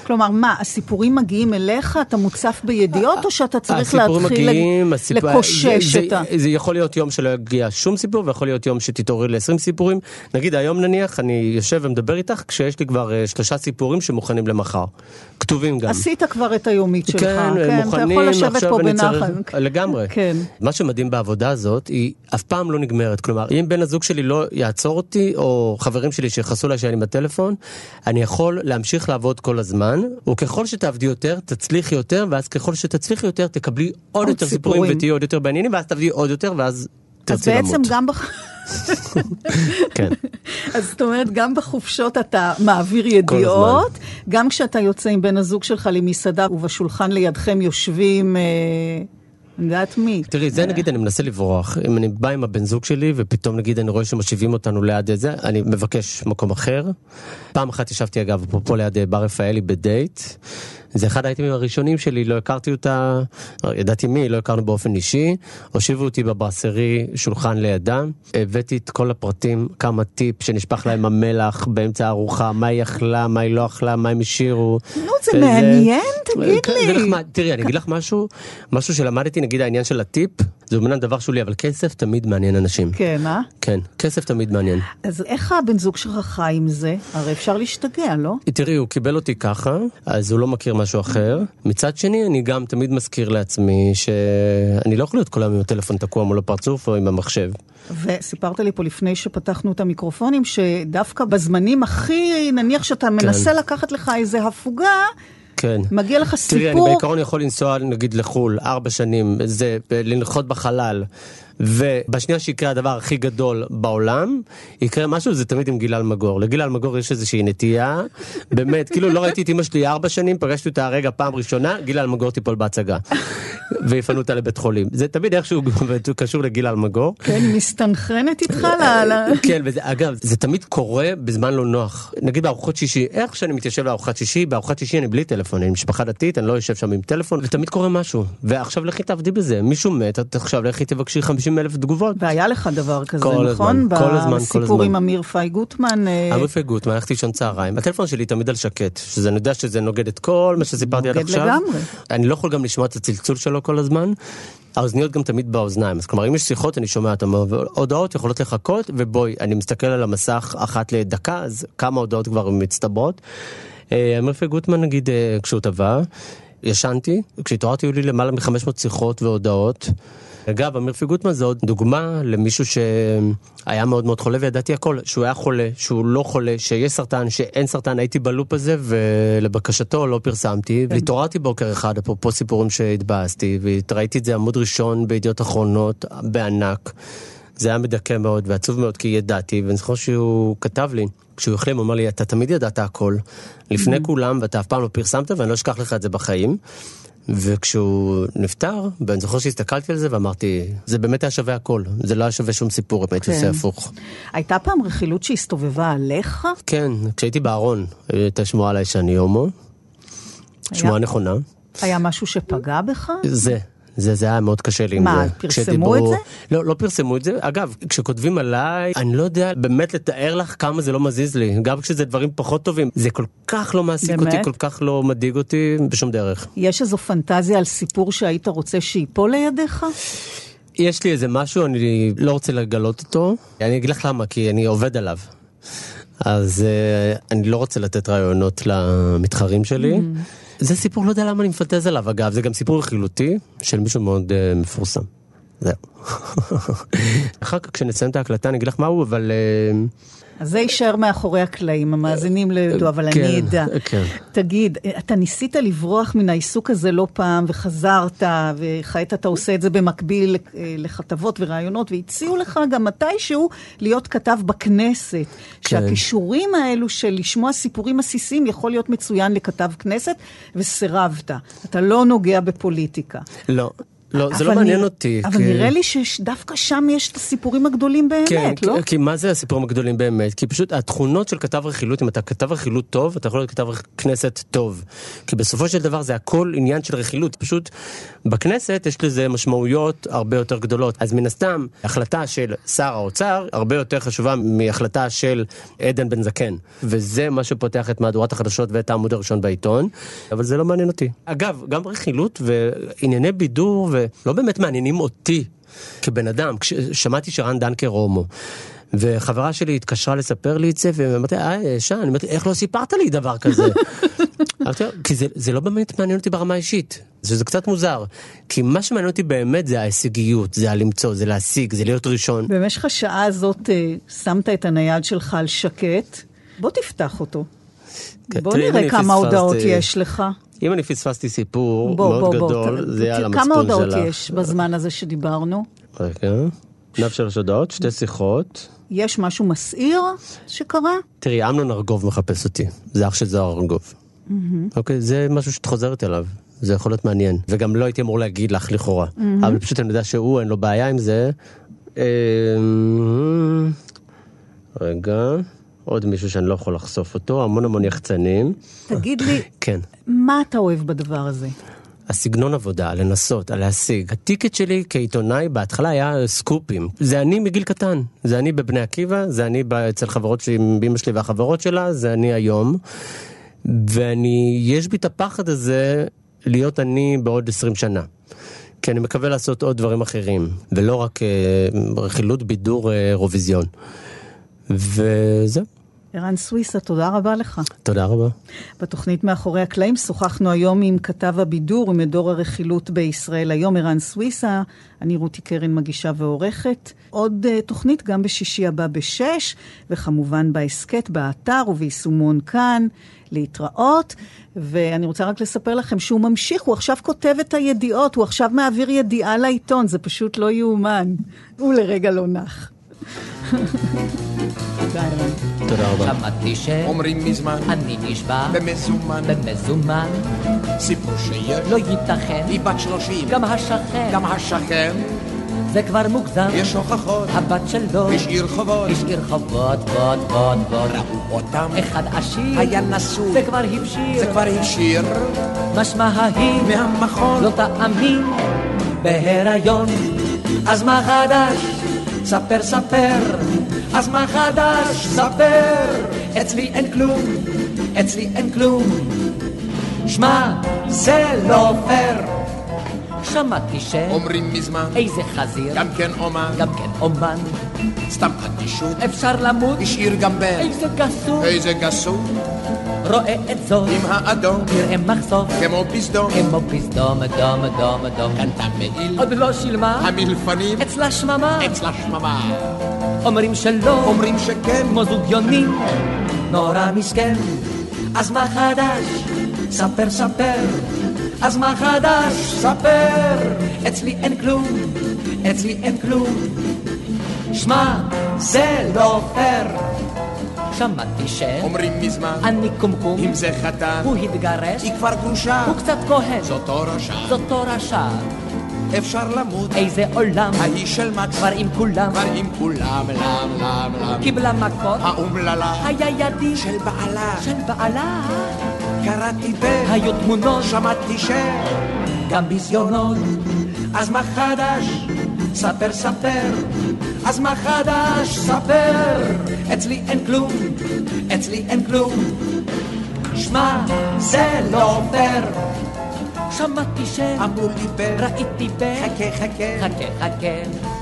כלומר, מה, הסיפורים מגיעים אליך, אתה מוצף בידיעות, או שאתה צריך להתחיל מגיעים, לג- הסיפ- לקושש זה, את ה... זה, יכול להיות יום שלא יגיע שום סיפור, ויכול להיות יום שתתעוררי ל-20 סיפורים. נגיד היום נניח, אני יושב ומדבר איתך, כשיש לי כבר אה, שלושה סיפורים שמוכנים למחר. כתובים גם. עשית כבר את היומית שלך, כן, אתה מוכנים, עכשיו פה אני בנחת. צריך... לגמרי. כן. מה שמדהים בעבודה הזאת, היא אף פעם לא נגמרת. כלומר, אם בן הזוג שלי לא יעצור אותי, או חברים שלי שיכעסו עליי שאני בטלפון, אני יכול להמשיך לעבוד כל הזמן, וככל שתעבדי יותר, תצליחי יותר, ואז ככל שתצליחי יותר, תקבלי עוד, עוד יותר סיפורים, סיפורים. ותהיי עוד יותר בעניינים, ואז תעבדי עוד יותר, ואז אז תרצי בעצם למות. גם בח... כן. אז זאת אומרת, גם בחופשות אתה מעביר ידיעות, גם כשאתה יוצא עם בן הזוג שלך למסעדה ובשולחן לידכם יושבים, אה, יודעת מי. תראי, זה נגיד אני מנסה לברוח. אם אני בא עם הבן זוג שלי, ופתאום נגיד אני רואה שמושיבים אותנו ליד זה, אני מבקש מקום אחר. פעם אחת ישבתי אגב, אפרופו ליד אה, בר רפאלי בדייט. זה אחד האייטמים הראשונים שלי, לא הכרתי אותה, ידעתי מי, לא הכרנו באופן אישי. הושיבו אותי בברסרי, שולחן לידם. הבאתי את כל הפרטים, כמה טיפ שנשפך להם המלח באמצע הארוחה, מה היא אכלה, מה היא לא אכלה, מה הם השאירו. נו, זה מעניין, תגיד כן, לי. נחמד. תראי, אני אגיד לך משהו, משהו שלמדתי, נגיד העניין של הטיפ, זה אומנם דבר שולי, אבל כסף תמיד מעניין אנשים. כן, אה? כן, כסף תמיד מעניין. אז איך הבן זוג שלך חי עם זה? הרי אפשר להשתגע, לא? תראי, הוא קיבל אותי ככה, אז הוא לא מכיר משהו אחר. מצד שני, אני גם תמיד מזכיר לעצמי שאני לא יכול להיות כל היום עם הטלפון תקוע מול הפרצוף או עם המחשב. וסיפרת לי פה לפני שפתחנו את המיקרופונים, שדווקא בזמנים הכי, נניח שאתה מנסה לקחת לך איזה הפוגה, כן. מגיע לך תראי, אני סיפור. בעיקרון יכול לנסוע נגיד לחו"ל, ארבע שנים, זה לנחות בחלל, ובשנייה שיקרה הדבר הכי גדול בעולם, יקרה משהו, זה תמיד עם גיל אלמגור. לגיל אלמגור יש איזושהי נטייה, באמת, כאילו לא ראיתי את אמא שלי ארבע שנים, פגשתי אותה הרגע פעם ראשונה, גיל אלמגור תיפול בהצגה. ויפנו אותה לבית חולים. זה תמיד איכשהו קשור לגיל אלמגור. כן, מסתנכרנת איתך ל... ל- כן, וזה, אגב, זה תמיד קורה בזמן לא נוח. נגיד בארוחות שישי, איך שאני מתיישב לארוחת שישי, בארוחת שישי אני בלי טלפון, אני משפחה דתית, אני לא יושב שם עם טלפון, ותמיד קורה משהו. ועכשיו לכי תעבדי בזה, מישהו מת, עכשיו לכי תבקשי 50 30 אלף תגובות. והיה לך דבר כזה, כל נכון? הזמן, כל הזמן, כל בסיפור הזמן. עם אמיר פאי גוטמן. אה, אמיר פי גוטמן, הלכתי לישון צהריים, הטלפון שלי תמיד על שקט, שזה אני יודע שזה נוגד את כל מה שסיפרתי עד נוגד עכשיו. לגמרי. אני לא יכול גם לשמוע את הצלצול שלו כל הזמן. האוזניות גם תמיד באוזניים, אז כלומר אם יש שיחות אני שומע אותן, הודעות יכולות לחכות, ובואי, אני מסתכל על המסך אחת לדקה, אז כמה הודעות כבר מצטברות. אה, אמיר פי גוטמן נגיד, אה, כשהוא טבע, ישנתי, כשהתעוררתי היו לי למעלה מ-500 שיחות והודעות. אגב, אמיר פי גוטמן זה עוד דוגמה למישהו שהיה מאוד מאוד חולה וידעתי הכל, שהוא היה חולה, שהוא לא חולה, שיש סרטן, שאין סרטן, הייתי בלופ הזה ולבקשתו לא פרסמתי, והתעוררתי בוקר אחד, אפרופו סיפורים שהתבאסתי, וראיתי את זה עמוד ראשון בידיעות אחרונות, בענק. זה היה מדכא מאוד ועצוב מאוד כי ידעתי, ואני זוכר שהוא כתב לי, כשהוא החלים, הוא אמר לי, אתה תמיד ידעת הכל, לפני כולם, ואתה אף פעם לא פרסמת, ואני לא אשכח לך את זה בחיים. וכשהוא נפטר, ואני זוכר שהסתכלתי על זה ואמרתי, זה באמת היה שווה הכל, זה לא היה שווה שום סיפור אם הייתי. עושה הפוך. הייתה פעם רכילות שהסתובבה עליך? כן, כשהייתי בארון, הייתה שמועה עליי שאני הומו, שמועה נכונה. היה משהו שפגע בך? זה. זה, זה היה מאוד קשה לי עם מה, זה. פרסמו כשדיברו- את זה? לא, לא פרסמו את זה. אגב, כשכותבים עליי, אני לא יודע באמת לתאר לך כמה זה לא מזיז לי. גם כשזה דברים פחות טובים. זה כל כך לא מעסיק באמת? אותי, כל כך לא מדאיג אותי, בשום דרך. יש איזו פנטזיה על סיפור שהיית רוצה שייפול לידיך? יש לי איזה משהו, אני לא רוצה לגלות אותו. אני אגיד לך למה, כי אני עובד עליו. אז uh, אני לא רוצה לתת רעיונות למתחרים שלי. Mm. זה סיפור, לא יודע למה אני מפנטז עליו, אגב, זה גם סיפור רכילותי של מישהו מאוד uh, מפורסם. זהו. אחר כך כשנסיים את ההקלטה אני אגיד לך מהו, אבל... Uh, אז זה יישאר מאחורי הקלעים, המאזינים לא ידעו, אבל כן, אני אדע. כן. תגיד, אתה ניסית לברוח מן העיסוק הזה לא פעם, וחזרת, וכעת אתה עושה את זה במקביל אה, לכתבות וראיונות, והציעו לך גם מתישהו להיות כתב בכנסת. כן. שהכישורים האלו של לשמוע סיפורים עסיסיים יכול להיות מצוין לכתב כנסת, וסירבת. אתה לא נוגע בפוליטיקה. לא, לא, זה לא מעניין אותי. אבל כי- נראה לי שדווקא שם יש את הסיפורים הגדולים באמת, כן, לא? כי, כי מה זה הסיפורים הגדולים באמת? כי פשוט התכונות של כתב רכילות, אם אתה כתב רכילות טוב, אתה יכול להיות כתב כנסת טוב. כי בסופו של דבר זה הכל עניין של רכילות. פשוט בכנסת יש לזה משמעויות הרבה יותר גדולות. אז מן הסתם, החלטה של שר האוצר הרבה יותר חשובה מהחלטה של עדן בן זקן. וזה מה שפותח את מהדורת החדשות ואת העמוד הראשון בעיתון, אבל זה לא מעניין אותי. אגב, גם רכילות וענייני בידור ולא באמת מעניינים אותי. כבן אדם, כששמעתי שרן דנקר הומו, וחברה שלי התקשרה לספר לי את זה, ואמרתי, אה, שן, אמרתי, איך לא סיפרת לי דבר כזה? כי זה, זה לא באמת מעניין אותי ברמה האישית, שזה קצת מוזר. כי מה שמעניין אותי באמת זה ההישגיות, זה הלמצוא, זה להשיג, זה להיות ראשון. במשך השעה הזאת אה, שמת את הנייד שלך על שקט. בוא תפתח אותו. כן, בוא נראה כמה הודעות יש לך. אם אני פספסתי סיפור בוא, מאוד בוא, בוא. גדול, ת- זה על המצפון כמה הודעות שלך. יש בזמן הזה שדיברנו? רגע, נב שלוש הודעות, שתי שיחות. יש משהו מסעיר שקרה? תראי, אמנון ארגוב מחפש אותי, זה אח של זוהר ארגוב. אוקיי, זה משהו שאת חוזרת אליו, זה יכול להיות מעניין. וגם לא הייתי אמור להגיד לך לכאורה, אבל פשוט אני יודע שהוא, אין לו בעיה עם זה. אה, רגע, עוד מישהו שאני לא יכול לחשוף אותו, המון המון יחצנים. תגיד לי, כן. מה אתה אוהב בדבר הזה? הסגנון עבודה, לנסות, להשיג. הטיקט שלי כעיתונאי בהתחלה היה סקופים. זה אני מגיל קטן. זה אני בבני עקיבא, זה אני אצל חברות שלי, עם אמא שלי והחברות שלה, זה אני היום. ואני, יש בי את הפחד הזה להיות אני בעוד 20 שנה. כי אני מקווה לעשות עוד דברים אחרים, ולא רק אה, רכילות בידור אה, אירוויזיון. וזהו, ערן סוויסה, תודה רבה לך. תודה רבה. בתוכנית מאחורי הקלעים שוחחנו היום עם כתב הבידור ומדור הרכילות בישראל היום, ערן סוויסה. אני רותי קרן מגישה ועורכת. עוד uh, תוכנית גם בשישי הבא בשש, וכמובן בהסכת, באתר וביישומון כאן. להתראות, ואני רוצה רק לספר לכם שהוא ממשיך, הוא עכשיו כותב את הידיעות, הוא עכשיו מעביר ידיעה לעיתון, זה פשוט לא יאומן. הוא לרגע לא נח. תודה, רבה. שמעתי שאני אומרים מזמן, נשבע במזומן, במזומן, סיפור שיש, לא ייתכן, היא בת שלושים, גם השכן, גם השכן, זה כבר מוגזם, יש הוכחות, הבת שלו, השאיר חובות, השאיר חובות, בוד, בוד, בוד, ראו אותם, אחד עשיר, היה נשוי, זה כבר הבשיר, זה כבר השאיר, משמע ההיא, מהמכון, לא תאמין, בהיריון, אז מה חדש? ספר, ספר. אז מה חדש? ספר. אצלי אין כלום, אצלי אין כלום. שמע, זה לא פייר. שמעתי ש... אומרים מזמן, איזה חזיר, גם כן אומן, גם כן אומן, סתם אדישות, אפשר למות, השאיר גם בן, איזה גסות, איזה גסות, רואה את זאת, עם האדום, תראה מחסור, כמו פסדום, כמו פסדום, אדום, אדום, אדום, קנתה מעיל, עוד לא שילמה, המלפנים, אצלה שממה, אצלה שממה, אומרים שלא, אומרים שכן, כמו זוג יונים, נורא מסכן, אז מה חדש? ספר, ספר, אז מה חדש? ספר, אצלי אין כלום, אצלי אין כלום, שמע, זה לא פייר. שמעתי ש... אומרים מזמן, אני קומקום, אם זה חתן, הוא התגרש, היא כבר גרושה, הוא קצת כהן, זאת תורשה, זאת תורשה, אפשר למות, איזה עולם, האיש של מקס, כבר עם כולם, כבר עם כולם, לם, לם, לם, קיבלה מכות, האומללה, היה ידי. של בעלה, של בעלה, קראתי ב... היו תמונות, שמעתי ש... גם ביזיונות, אז מה חדש? ספר, ספר, אז מה חדש? ספר, אצלי אין כלום, אצלי אין כלום, שמע, זה לא פייר. שמעתי ש... אמרו לי ב... ראיתי ב... חכה, חכה, חכה, חכה,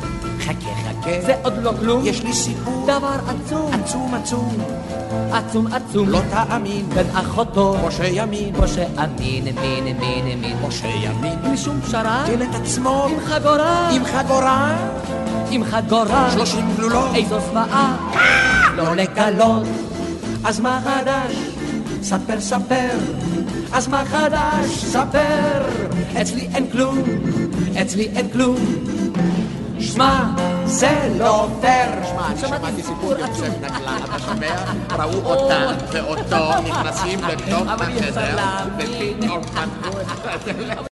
חכה, חכה, זה עוד לא כלום, יש לי סיפור. דבר עצום, עצום עצום, עצום עצום, לא תאמין, בן אחותו, משה ימין, משה אמין, אמין, אמין, אמין, משה ימין, בלי שום פשרה, הטיל את עצמו. עם חגורה, עם חגורה, עם חגורה, שלושים גלולות, איזו זוועה, לא לגלות, אז מה חדש? ספר, ספר, אז מה חדש? ספר, אצלי אין כלום, אצלי אין כלום, שמע, זה לא פייר. שמע, אני שמעתי סיפור יוצא מן הכלל, אתה שומע? ראו אותה ואותו נכנסים לתוך החדר. ופתאום